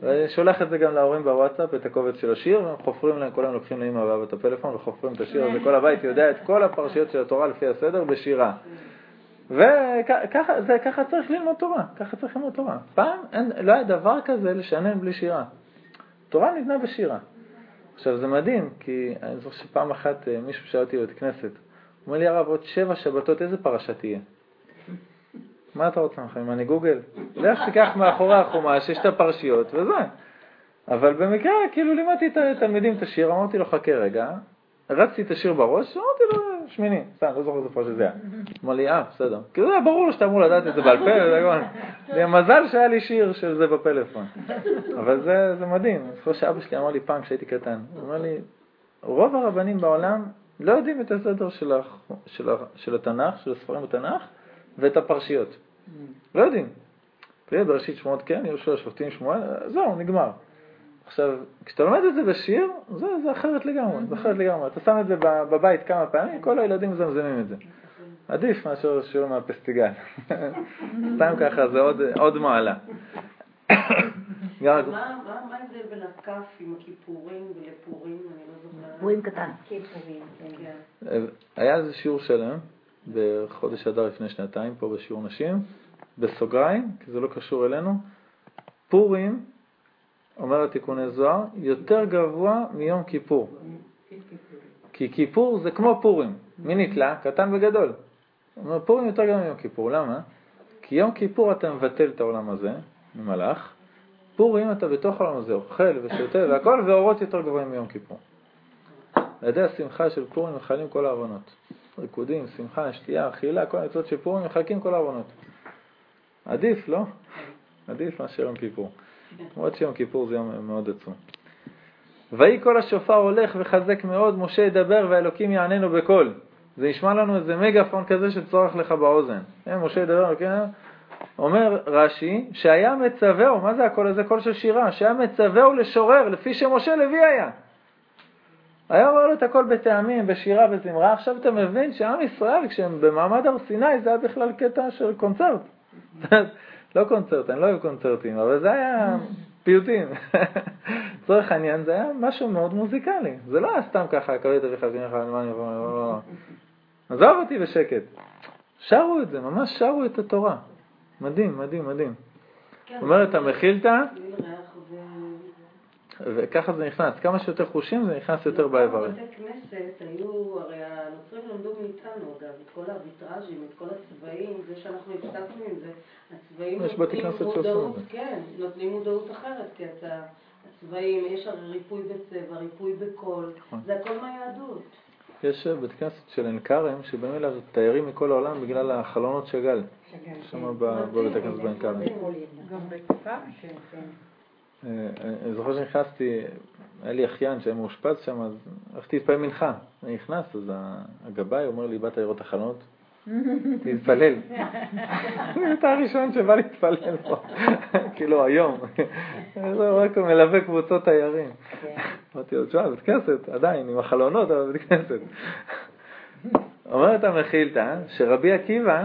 ואני שולח את זה גם להורים בוואטסאפ, את הקובץ של השיר, והם חופרים להם, כולם לוקחים לאמא ואבא את הפלאפון וחופרים את השיר הזה, כל הבית יודע את כל הפרשיות של התורה לפי הסדר בשירה. וככה צריך ללמוד תורה, ככה צריך ללמוד תורה. פעם אין, לא היה דבר כזה לשנן בלי שירה. תורה ניתנה בשירה. עכשיו זה מדהים, כי אני זוכר שפעם אחת אה, מישהו שאל אותי בבית כנסת, הוא אומר לי הרב, עוד שבע שבתות איזה פרשה תהיה? מה אתה רוצה ממך, אם אני גוגל? לך תיקח מאחורי החומש, יש את הפרשיות וזה. אבל במקרה, כאילו לימדתי את התלמידים את השיר, אמרתי לו חכה רגע, רצתי את השיר בראש, אמרתי לו שמיני, סתם, לא זוכר איזה פרשה זה היה. אמר לי, אה, בסדר. כאילו זה היה ברור שאתה אמור לדעת את זה בעל פה, זה מזל שהיה לי שיר של זה בפלאפון. אבל זה, מדהים, אני זוכר שאבא שלי אמר לי פעם כשהייתי קטן, הוא אומר לי, רוב הרבנים בעולם לא יודעים את הסדר של, התנ"ך, של הספרים בתנ"ך, ואת הפרשיות. לא יודעים. בראשית שמות כן, יהושע, שופטים, שמואל, זהו, נגמר. עכשיו, כשאתה לומד את זה בשיר, זה, זה אחרת לגמרי, זה אחרת לגמרי. אתה שם את זה בבית כמה פעמים, כל הילדים מזמזמים את זה. עדיף מאשר שיעור מהפסטיגל. סתם ככה, זה עוד, עוד מעלה. מה ההבדל בין הכף עם הכיפורים ולפורים? אני לא זוכרת. פורים קטן. כן. היה איזה שיעור שלם בחודש אדר לפני שנתיים, פה בשיעור נשים, בסוגריים, כי זה לא קשור אלינו, פורים, אומר התיקוני זוהר, יותר גבוה מיום כיפור. כי כיפור זה כמו פורים, מי נתלה? קטן וגדול. פורים יותר גבוה מיום כיפור, למה? כי יום כיפור אתה מבטל את העולם הזה, ממלאך, פורים אתה בתוך העולם הזה, אוכל ושותה והכל, ואורות יותר גבוהים מיום כיפור. על ידי השמחה של פורים מחלים כל העוונות. ריקודים, שמחה, שתייה, אכילה, כל המצוות של פורים מחלקים כל העוונות. עדיף, לא? עדיף מאשר יום כיפור. למרות שיום כיפור זה יום מאוד עצום. ויהי כל השופר הולך וחזק מאוד, משה ידבר והאלוקים יעננו בקול. זה נשמע לנו איזה מגאפון כזה שצורח לך באוזן. אה, משה ידבר, כן? אומר רש"י, שהיה מצווהו, מה זה הקול הזה? קול של שירה, שהיה מצווהו לשורר, לפי שמשה לוי היה. היה אומר לו את הכל בטעמים, בשירה, בזמרה, עכשיו אתה מבין שעם ישראל, כשהם במעמד הר סיני, זה היה בכלל קטע של קונצרט. לא קונצרט, אני לא אוהב קונצרטים, אבל זה היה פיוטים. לצורך העניין זה היה משהו מאוד מוזיקלי. זה לא היה סתם ככה, קבל את אביך ואמך, מה אני יכול... לא, לא. עזוב אותי בשקט. שרו את זה, ממש שרו את התורה. מדהים, מדהים, מדהים. כן, אומרת ו... וככה זה נכנס. כמה שיותר חושים זה נכנס יותר באיברים. בבתי כנסת היו, הרי הנוצרים למדו מאיתנו אגב, את כל הוויטראז'ים, את כל הצבעים, זה שאנחנו הפסקנו עם זה. הצבעים יש בתי כנסת שעושים את מודעות, זה. כן, נותנים מודעות אחרת, כי אתה, הצבעים, יש הרי ריפוי בצבע, ריפוי בקול, נכון. זה הכל מהיהדות. יש אה, בית כנסת של עין כרם, שבאים אליו תיירים מכל העולם בגלל החלונות שגל. שם ב- בבית הכנסת בעין כרם. גם בצפת? אה, אני זוכר שנכנסתי, היה לי אחיין שהיה מאושפז שם, אז הלכתי להתפלל מנחה. אני נכנס, אז הגבאי אומר לי, באת לראות את החלונות? תתפלל. אתה הראשון שבא להתפלל פה, כאילו היום. זה רק מלווה קבוצות תיירים. אמרתי לו, תשמע, בית כנסת, עדיין, עם החלונות, אבל בית כנסת. אומרת המחילתא, שרבי עקיבא,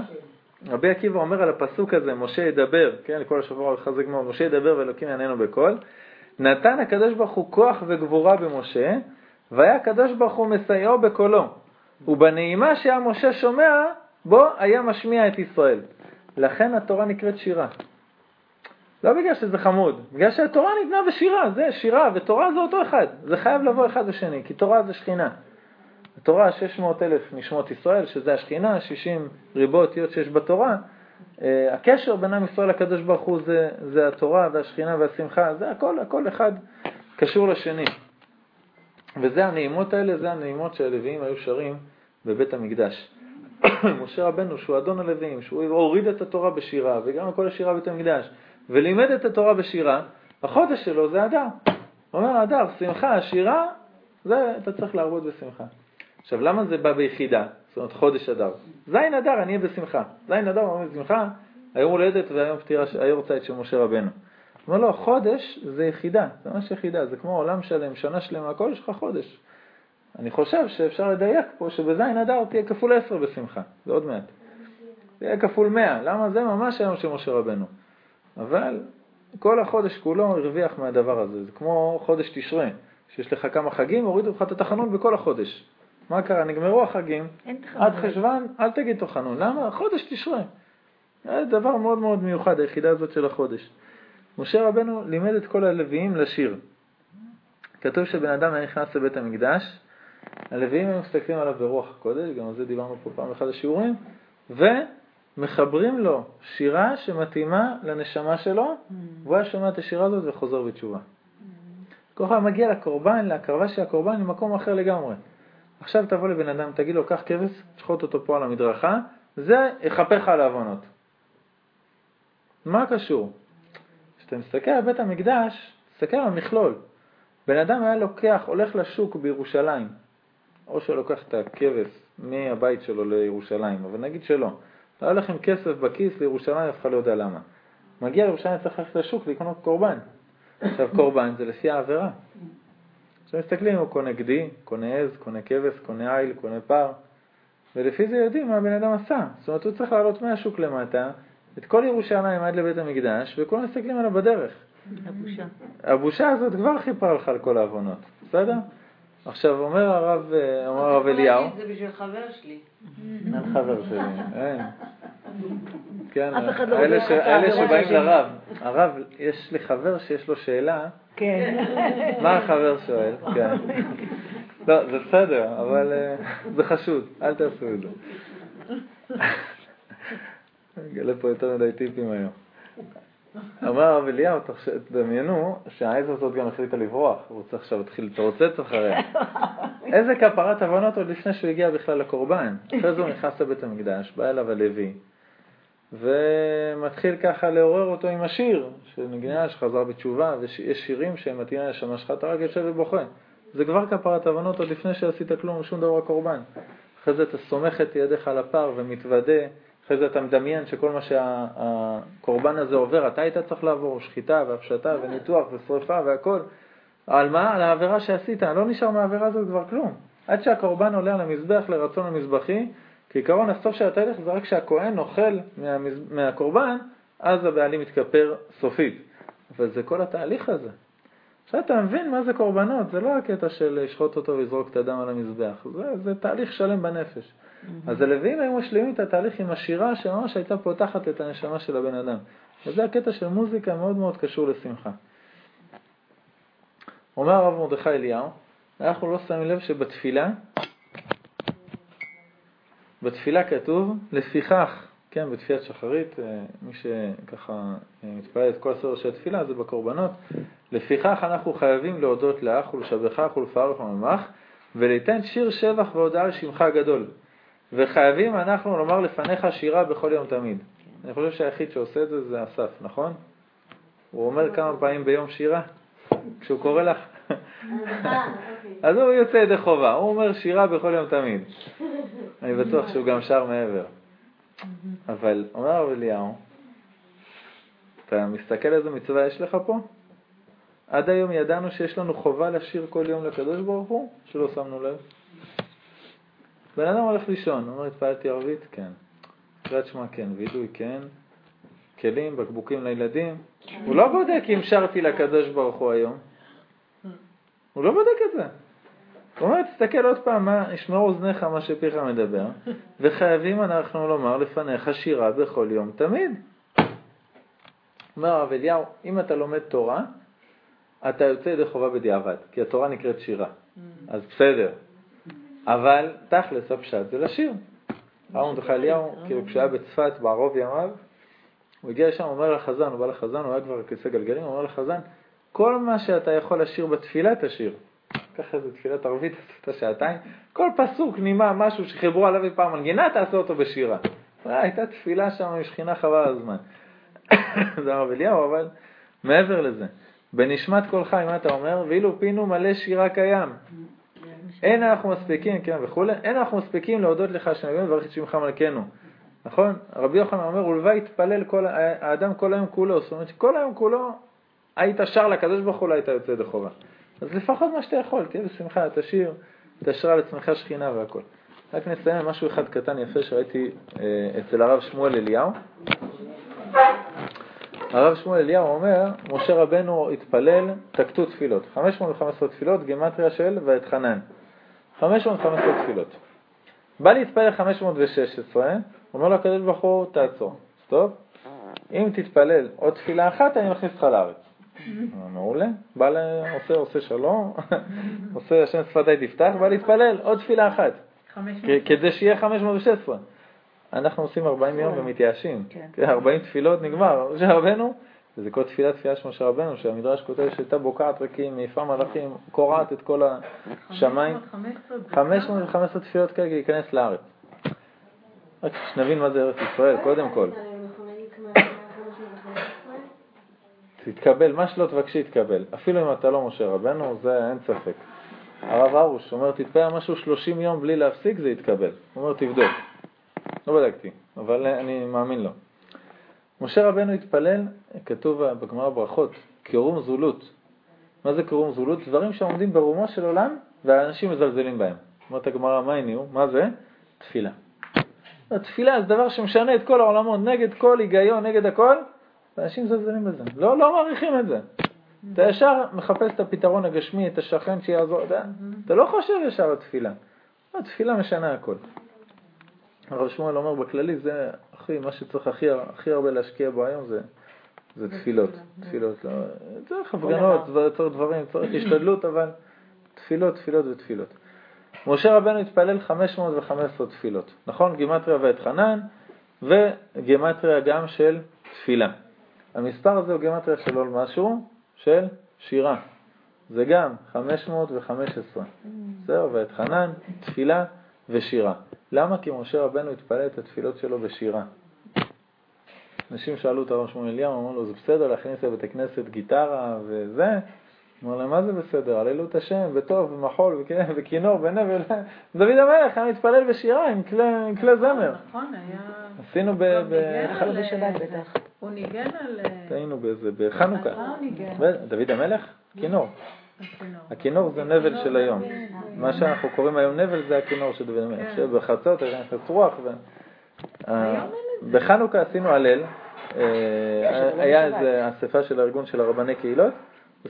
רבי עקיבא אומר על הפסוק הזה, משה ידבר, כן, לכל השבוע לחזק מאוד, משה ידבר ואלוקים יעננו בקול, נתן הקדוש ברוך הוא כוח וגבורה במשה, והיה הקדוש ברוך הוא מסייעו בקולו, ובנעימה שהיה משה שומע, בו היה משמיע את ישראל. לכן התורה נקראת שירה. לא בגלל שזה חמוד, בגלל שהתורה ניתנה בשירה, זה שירה ותורה זה אותו אחד, זה חייב לבוא אחד בשני, כי תורה זה שכינה. התורה 600 אלף נשמות ישראל, שזה השכינה, 60 ריבו אותיות שיש בתורה, אה, הקשר בין עם ישראל לקדוש ברוך הוא זה, זה התורה והשכינה והשמחה, זה הכל, הכל אחד קשור לשני. וזה הנעימות האלה, זה הנעימות שהלוויים היו שרים בבית המקדש. משה רבנו, שהוא אדון הלוויים, שהוא הוריד את התורה בשירה, וגם כל השירה בבית המקדש, ולימד את התורה בשירה, החודש שלו זה אדר. אומר, אדר, שמחה, שירה, זה אתה צריך להרבות בשמחה. עכשיו, למה זה בא ביחידה? זאת אומרת, חודש אדר. זין אדר, אני אהיה בשמחה. זין אדר, אומר בשמחה, היום הולדת והיום פטירה, היום צייד של משה רבנו. אומר לו, חודש זה יחידה, זה ממש יחידה, זה כמו עולם שלם, שנה שלמה, הכל יש לך חודש. אני חושב שאפשר לדייק פה שבזין אדר תהיה כפול עשר בשמחה, זה עוד מעט. תהיה כפול מאה, למה זה ממש היום של משה רבנו. אבל כל החודש כולו הרוויח מהדבר הזה, זה כמו חודש תשרה, שיש לך כמה חגים, הורידו לך את התחנון בכל החודש. מה קרה? נגמרו החגים, עד חשוון, אל תגיד תחנון. למה? חודש תשרה. זה דבר מאוד מאוד מיוחד, היחידה הזאת של החודש. משה רבנו לימד את כל הלוויים לשיר. כתוב שבן אדם היה נכנס לבית המקדש, הלוויים היו מסתכלים עליו ברוח הקודש, גם על זה דיברנו פה פעם אחת השיעורים, ומחברים לו שירה שמתאימה לנשמה שלו, והוא היה שומע את השירה הזאת וחוזר בתשובה. כל אחד מגיע לקורבן, להקרבה של הקורבן, למקום אחר לגמרי. עכשיו תבוא לבן אדם, תגיד לו, קח כבש, תשחוט אותו פה על המדרכה, זה יכפר על העוונות. מה קשור? כשאתה מסתכל על בית המקדש, תסתכל על המכלול. בן אדם היה לוקח, הולך לשוק בירושלים, או שלוקח את הכבש מהבית שלו לירושלים, אבל נגיד שלא. היה הולך עם כסף בכיס לירושלים, אף אחד לא יודע למה. מגיע לירושלים, צריך ללכת לשוק לקנות קורבן. עכשיו קורבן זה לפי העבירה. עכשיו מסתכלים, הוא קונה גדי, קונה עז, קונה כבש, קונה איל, קונה פר, ולפי זה יודעים מה הבן אדם עשה. זאת אומרת, הוא צריך לעלות מהשוק למטה, את כל ירושלים עד לבית המקדש, וכולם מסתכלים עליו בדרך. הבושה. הבושה הזאת כבר חיפרה לך על כל העוונות, בסדר? עכשיו אומר הרב, אומר הרב אליהו, זה בשביל חבר שלי. אין חבר שלי, אין. כן, לא אלה שבאים. לרב, הרב, יש לי חבר שיש לו שאלה, כן. מה החבר שואל? כן. לא, זה בסדר, אבל אה, זה חשוד, אל תעשו את זה. אגלה פה יותר מדי טיפים היום. אמר הרב אליהו, תדמיינו שהעז הזאת גם החליטה לברוח, הוא רוצה עכשיו להתחיל להתרוצץ אחריה. איזה כפרת עוונות עוד לפני שהוא הגיע בכלל לקורבן. אחרי זה הוא נכנס לבית המקדש, בא אליו הלוי, ומתחיל ככה לעורר אותו עם השיר, שנגינה שחזר בתשובה, ויש שירים שהם מתאימים לשנה שלך, אתה רק יושב ובוכה. זה כבר כפרת עוונות עוד לפני שעשית כלום, שום דבר קורבן. אחרי זה אתה סומך את ידיך על הפר ומתוודה, אחרי זה אתה מדמיין שכל מה שהקורבן הזה עובר, אתה היית צריך לעבור, שחיטה והפשטה וניתוח ושרפה והכל. על מה? על העבירה שעשית, לא נשאר מהעבירה הזאת כבר כלום. עד שהקורבן עולה על המזבח לרצון המזבחי, כעיקרון הסוף של התהליך זה רק כשהכהן אוכל מהמז... מהקורבן, אז הבעלים מתכפר סופית. אבל זה כל התהליך הזה. עכשיו אתה מבין מה זה קורבנות, זה לא הקטע של לשחוט אותו ולזרוק את הדם על המזבח, זה, זה תהליך שלם בנפש. אז הלווים היו משלימים את התהליך עם השירה שממש הייתה פותחת את הנשמה של הבן אדם. וזה הקטע של מוזיקה מאוד מאוד קשור לשמחה. אומר הרב מרדכי אליהו, אנחנו לא שמים לב שבתפילה, בתפילה כתוב, לפיכך, כן, בתפילת שחרית, אה, מי שככה אה, מתפלל את כל הסדר של התפילה זה בקורבנות, לפיכך אנחנו חייבים להודות לך ולשבחך ולפארך וממך, וליתן שיר שבח והודעה לשמך הגדול. וחייבים אנחנו לומר לפניך שירה בכל יום תמיד. אני חושב שהיחיד שעושה את זה זה אסף, נכון? הוא אומר כמה פעמים ביום שירה, כשהוא קורא לך. אז הוא יוצא ידי חובה, הוא אומר שירה בכל יום תמיד. אני בטוח שהוא גם שר מעבר. אבל אומר הרב אליהו, אתה מסתכל איזה מצווה יש לך פה? עד היום ידענו שיש לנו חובה לשיר כל יום לקדוש ברוך הוא, שלא שמנו לב. בן אדם הולך לישון, הוא אומר, התפללתי ערבית? כן. קריאת שמע כן, וידוי כן, כלים, בקבוקים לילדים. הוא לא בודק אם שרתי לקדוש ברוך הוא היום. הוא לא בודק את זה. הוא אומר, תסתכל עוד פעם, מה, אוזניך מה שפיך מדבר, וחייבים אנחנו לומר לפניך שירה בכל יום תמיד. אומר הרב אליהו, אם אתה לומד תורה, אתה יוצא ידי חובה בדיעבד, כי התורה נקראת שירה. אז בסדר. אבל תכלס הפשט זה לשיר. הרב מרדכי אליהו, כאילו כשהיה בצפת בערוב ימיו, הוא הגיע לשם, אומר לחזן, הוא בא לחזן, הוא היה כבר כיסא גלגלים, הוא אומר לחזן, כל מה שאתה יכול לשיר בתפילה תשיר. ככה זה תפילת ערבית, עשית שעתיים, כל פסוק, נימה, משהו שחיברו עליו פעם מנגינה, תעשה אותו בשירה. הייתה תפילה שם עם שכינה חבל על הזמן. זה הרב אליהו, אבל מעבר לזה, בנשמת כל חי, מה אתה אומר? ואילו פינו מלא שירה קיים. אין אנחנו מספיקים, כן, וכולי, אין אנחנו מספיקים להודות לך אלוהים ולברך את שמך מלכנו. נכון? רבי יוחנן אומר, ולוואי יתפלל כל, האדם כל היום כולו, זאת אומרת שכל היום כולו היית שר לקדוש ברוך הוא, לא היית יוצא ידי חובה. אז לפחות מה שאתה יכול, תהיה בשמחה, תשיר, תשרה על עצמך שכינה והכל. רק נסיים משהו אחד קטן יפה שראיתי אה, אצל הרב שמואל אליהו. הרב שמואל אליהו אומר, משה רבנו התפלל, תקטו תפילות. 515 תפילות, גימטריה של ואתחנן. 515 תפילות. בא להתפלל 516, אומר לו הקדוש ברוך הוא, תעצור. טוב? אם תתפלל עוד תפילה אחת, אני מכניס אותך לארץ. מעולה, בא ל... עושה, עושה שלום, עושה השם שפתי תפתח, בא להתפלל, עוד תפילה אחת. כדי שיהיה 516. אנחנו עושים 40 יום ומתייאשים. 40 כן. תפילות נגמר. משה רבנו, וזה כל תפילת תפילה של משה רבנו, שהמדרש כותב שהייתה בוקעת רקים, מעיפה מלאכים, קורעת את כל השמיים. 515 תפילות כאלה להיכנס לארץ. רק שנבין מה זה ארץ ישראל, קודם כל. תתקבל, מה שלא תבקשי יתקבל. אפילו אם אתה לא משה רבנו, זה אין ספק. הרב ארוש אומר, תתפלל משהו 30 יום בלי להפסיק, זה יתקבל. הוא אומר, תבדוק. לא בדקתי, אבל אני מאמין לו. משה רבנו התפלל, כתוב בגמרא ברכות, קירום זולות. מה זה קירום זולות? דברים שעומדים ברומו של עולם והאנשים מזלזלים בהם. אומרת הגמרא, מה הניעו? מה זה? תפילה. התפילה זה דבר שמשנה את כל העולמות, נגד כל היגיון, נגד הכל, ואנשים מזלזלים בזה. לא, לא מעריכים את זה. אתה ישר מחפש את הפתרון הגשמי, את השכן שיעזור, אתה, אתה לא חושב ישר על תפילה. התפילה משנה הכל. הרב שמואל אומר בכללי, זה הכי, מה שצריך הכי, הכי הרבה להשקיע בו היום זה, זה תפילות. תפילות, לא, צריך הפגנות, צריך דברים, צריך השתדלות, אבל תפילות, תפילות ותפילות. משה רבנו התפלל 515 תפילות, נכון? גימטריה ואת חנן, וגימטריה גם של תפילה. המספר הזה הוא גימטריה של עוד משהו, של שירה. זה גם 515. זהו, ואת חנן, תפילה ושירה. למה? כי משה רבנו התפלל את התפילות שלו בשירה. אנשים שאלו את הרב שמואל אליהו, אמרו לו, זה בסדר להכניס לבית הכנסת גיטרה וזה? אמר להם, מה זה בסדר? הללו את השם, בטוב, במחול, בכינור, בנבל. דוד המלך היה מתפלל בשירה עם כלי זמר. נכון, היה... עשינו ב... בשבת בטח. הוא ניגן על... אה, היינו באיזה, בחנוכה. מה הוא ניגן? דוד המלך? כינור. הכינור זה נבל של היום. מה שאנחנו קוראים היום נבל זה הכינור של דוד המלך. כן. שבחצות היה נכנס רוח. בחנוכה עשינו הלל. אה, היה איזה אספה של הארגון של הרבני קהילות.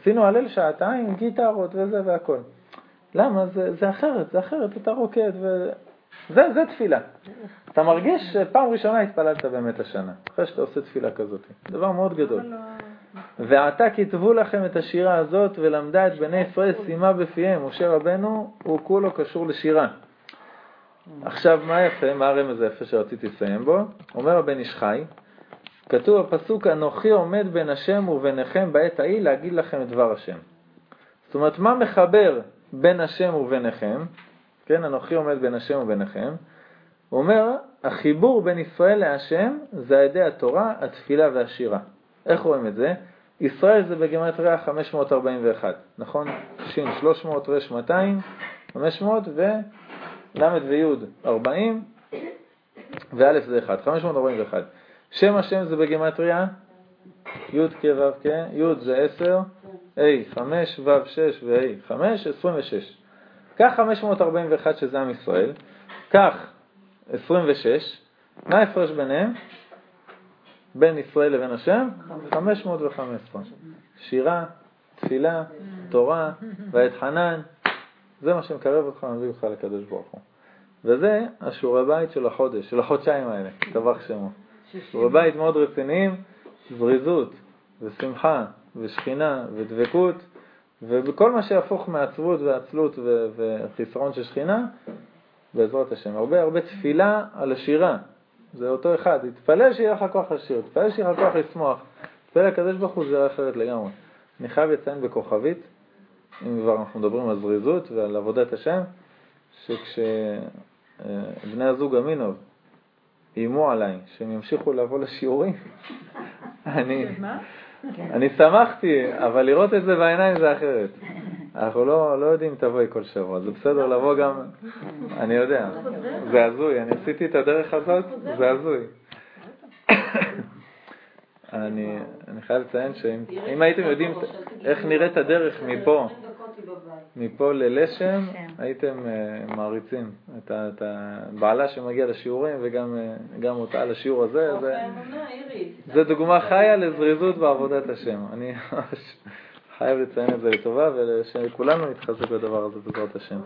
עשינו הלל שעתיים גיטרות וזה והכל. למה? זה, זה אחרת, זה אחרת, אתה רוקד ו... זה, זה תפילה. אתה מרגיש שפעם ראשונה התפללת באמת השנה, אחרי שאתה עושה תפילה כזאת. דבר מאוד גדול. לא- ועתה כתבו לכם את השירה הזאת ולמדה את בני ישראל שימה בפיהם. משה רבנו הוא כולו קשור לשירה. עכשיו, מה יפה, מה הרמז היפה שרציתי לסיים בו? אומר הבן איש חי, כתוב בפסוק, אנוכי עומד בין השם וביניכם בעת ההיא להגיד לכם את דבר השם. זאת אומרת, מה מחבר בין השם וביניכם? כן, אנוכי עומד בין השם וביניכם. הוא אומר, החיבור בין ישראל להשם זה על ידי התורה, התפילה והשירה. איך רואים את זה? ישראל זה בגימטריה 541, נכון? שין 300, רש 200, 500 ול' וי' 40 וא' זה 1, 541. שם השם זה בגימטריה י' כ' ו' כ', י' זה 10, ה' 5, ו' 6 וה' 5, 26. קח 541 שזה עם ישראל, קח 26, מה ההפרש ביניהם? בין ישראל לבין השם? 515. שירה, תפילה, תורה, ואת חנן, זה מה שמקרב אותך ומביא אותך לקדוש ברוך הוא. וזה השיעורי בית של החודש, של החודשיים האלה, טבח שמו. שיעורי בית מאוד רציניים, זריזות ושמחה ושכינה ודבקות, ובכל מה שיהפוך מעצבות ועצלות ו- וחיסרון של שכינה, בעזרת השם. הרבה הרבה תפילה על השירה, זה אותו אחד. תתפלל שיהיה לך כוח לשיר, תתפלל שיהיה לך כוח לשמוח. תתפלל לקדוש ברוך הוא זה אחרת לגמרי. אני חייב לציין בכוכבית, אם כבר אנחנו מדברים על זריזות ועל עבודת השם, שכשבני הזוג אמינוב איימו עליי שהם ימשיכו לבוא לשיעורים, אני, אני שמחתי, אבל לראות את זה בעיניים זה אחרת. אנחנו לא, לא יודעים אם תבואי כל שבוע, זה בסדר לבוא גם, אני יודע, זה הזוי, אני עשיתי את הדרך הזאת, זה הזוי. אני, אני חייב לציין שאם הייתם יודעים איך נראית הדרך מפה, מפה ללשם, הייתם uh, מעריצים את, הבעלה שמגיע לשיעורים וגם uh, אותה לשיעור הזה. זה, זה דוגמה חיה לזריזות בעבודת השם. אני חייב לציין את זה לטובה ושכולנו נתחזק בדבר הזה בעזרת השם.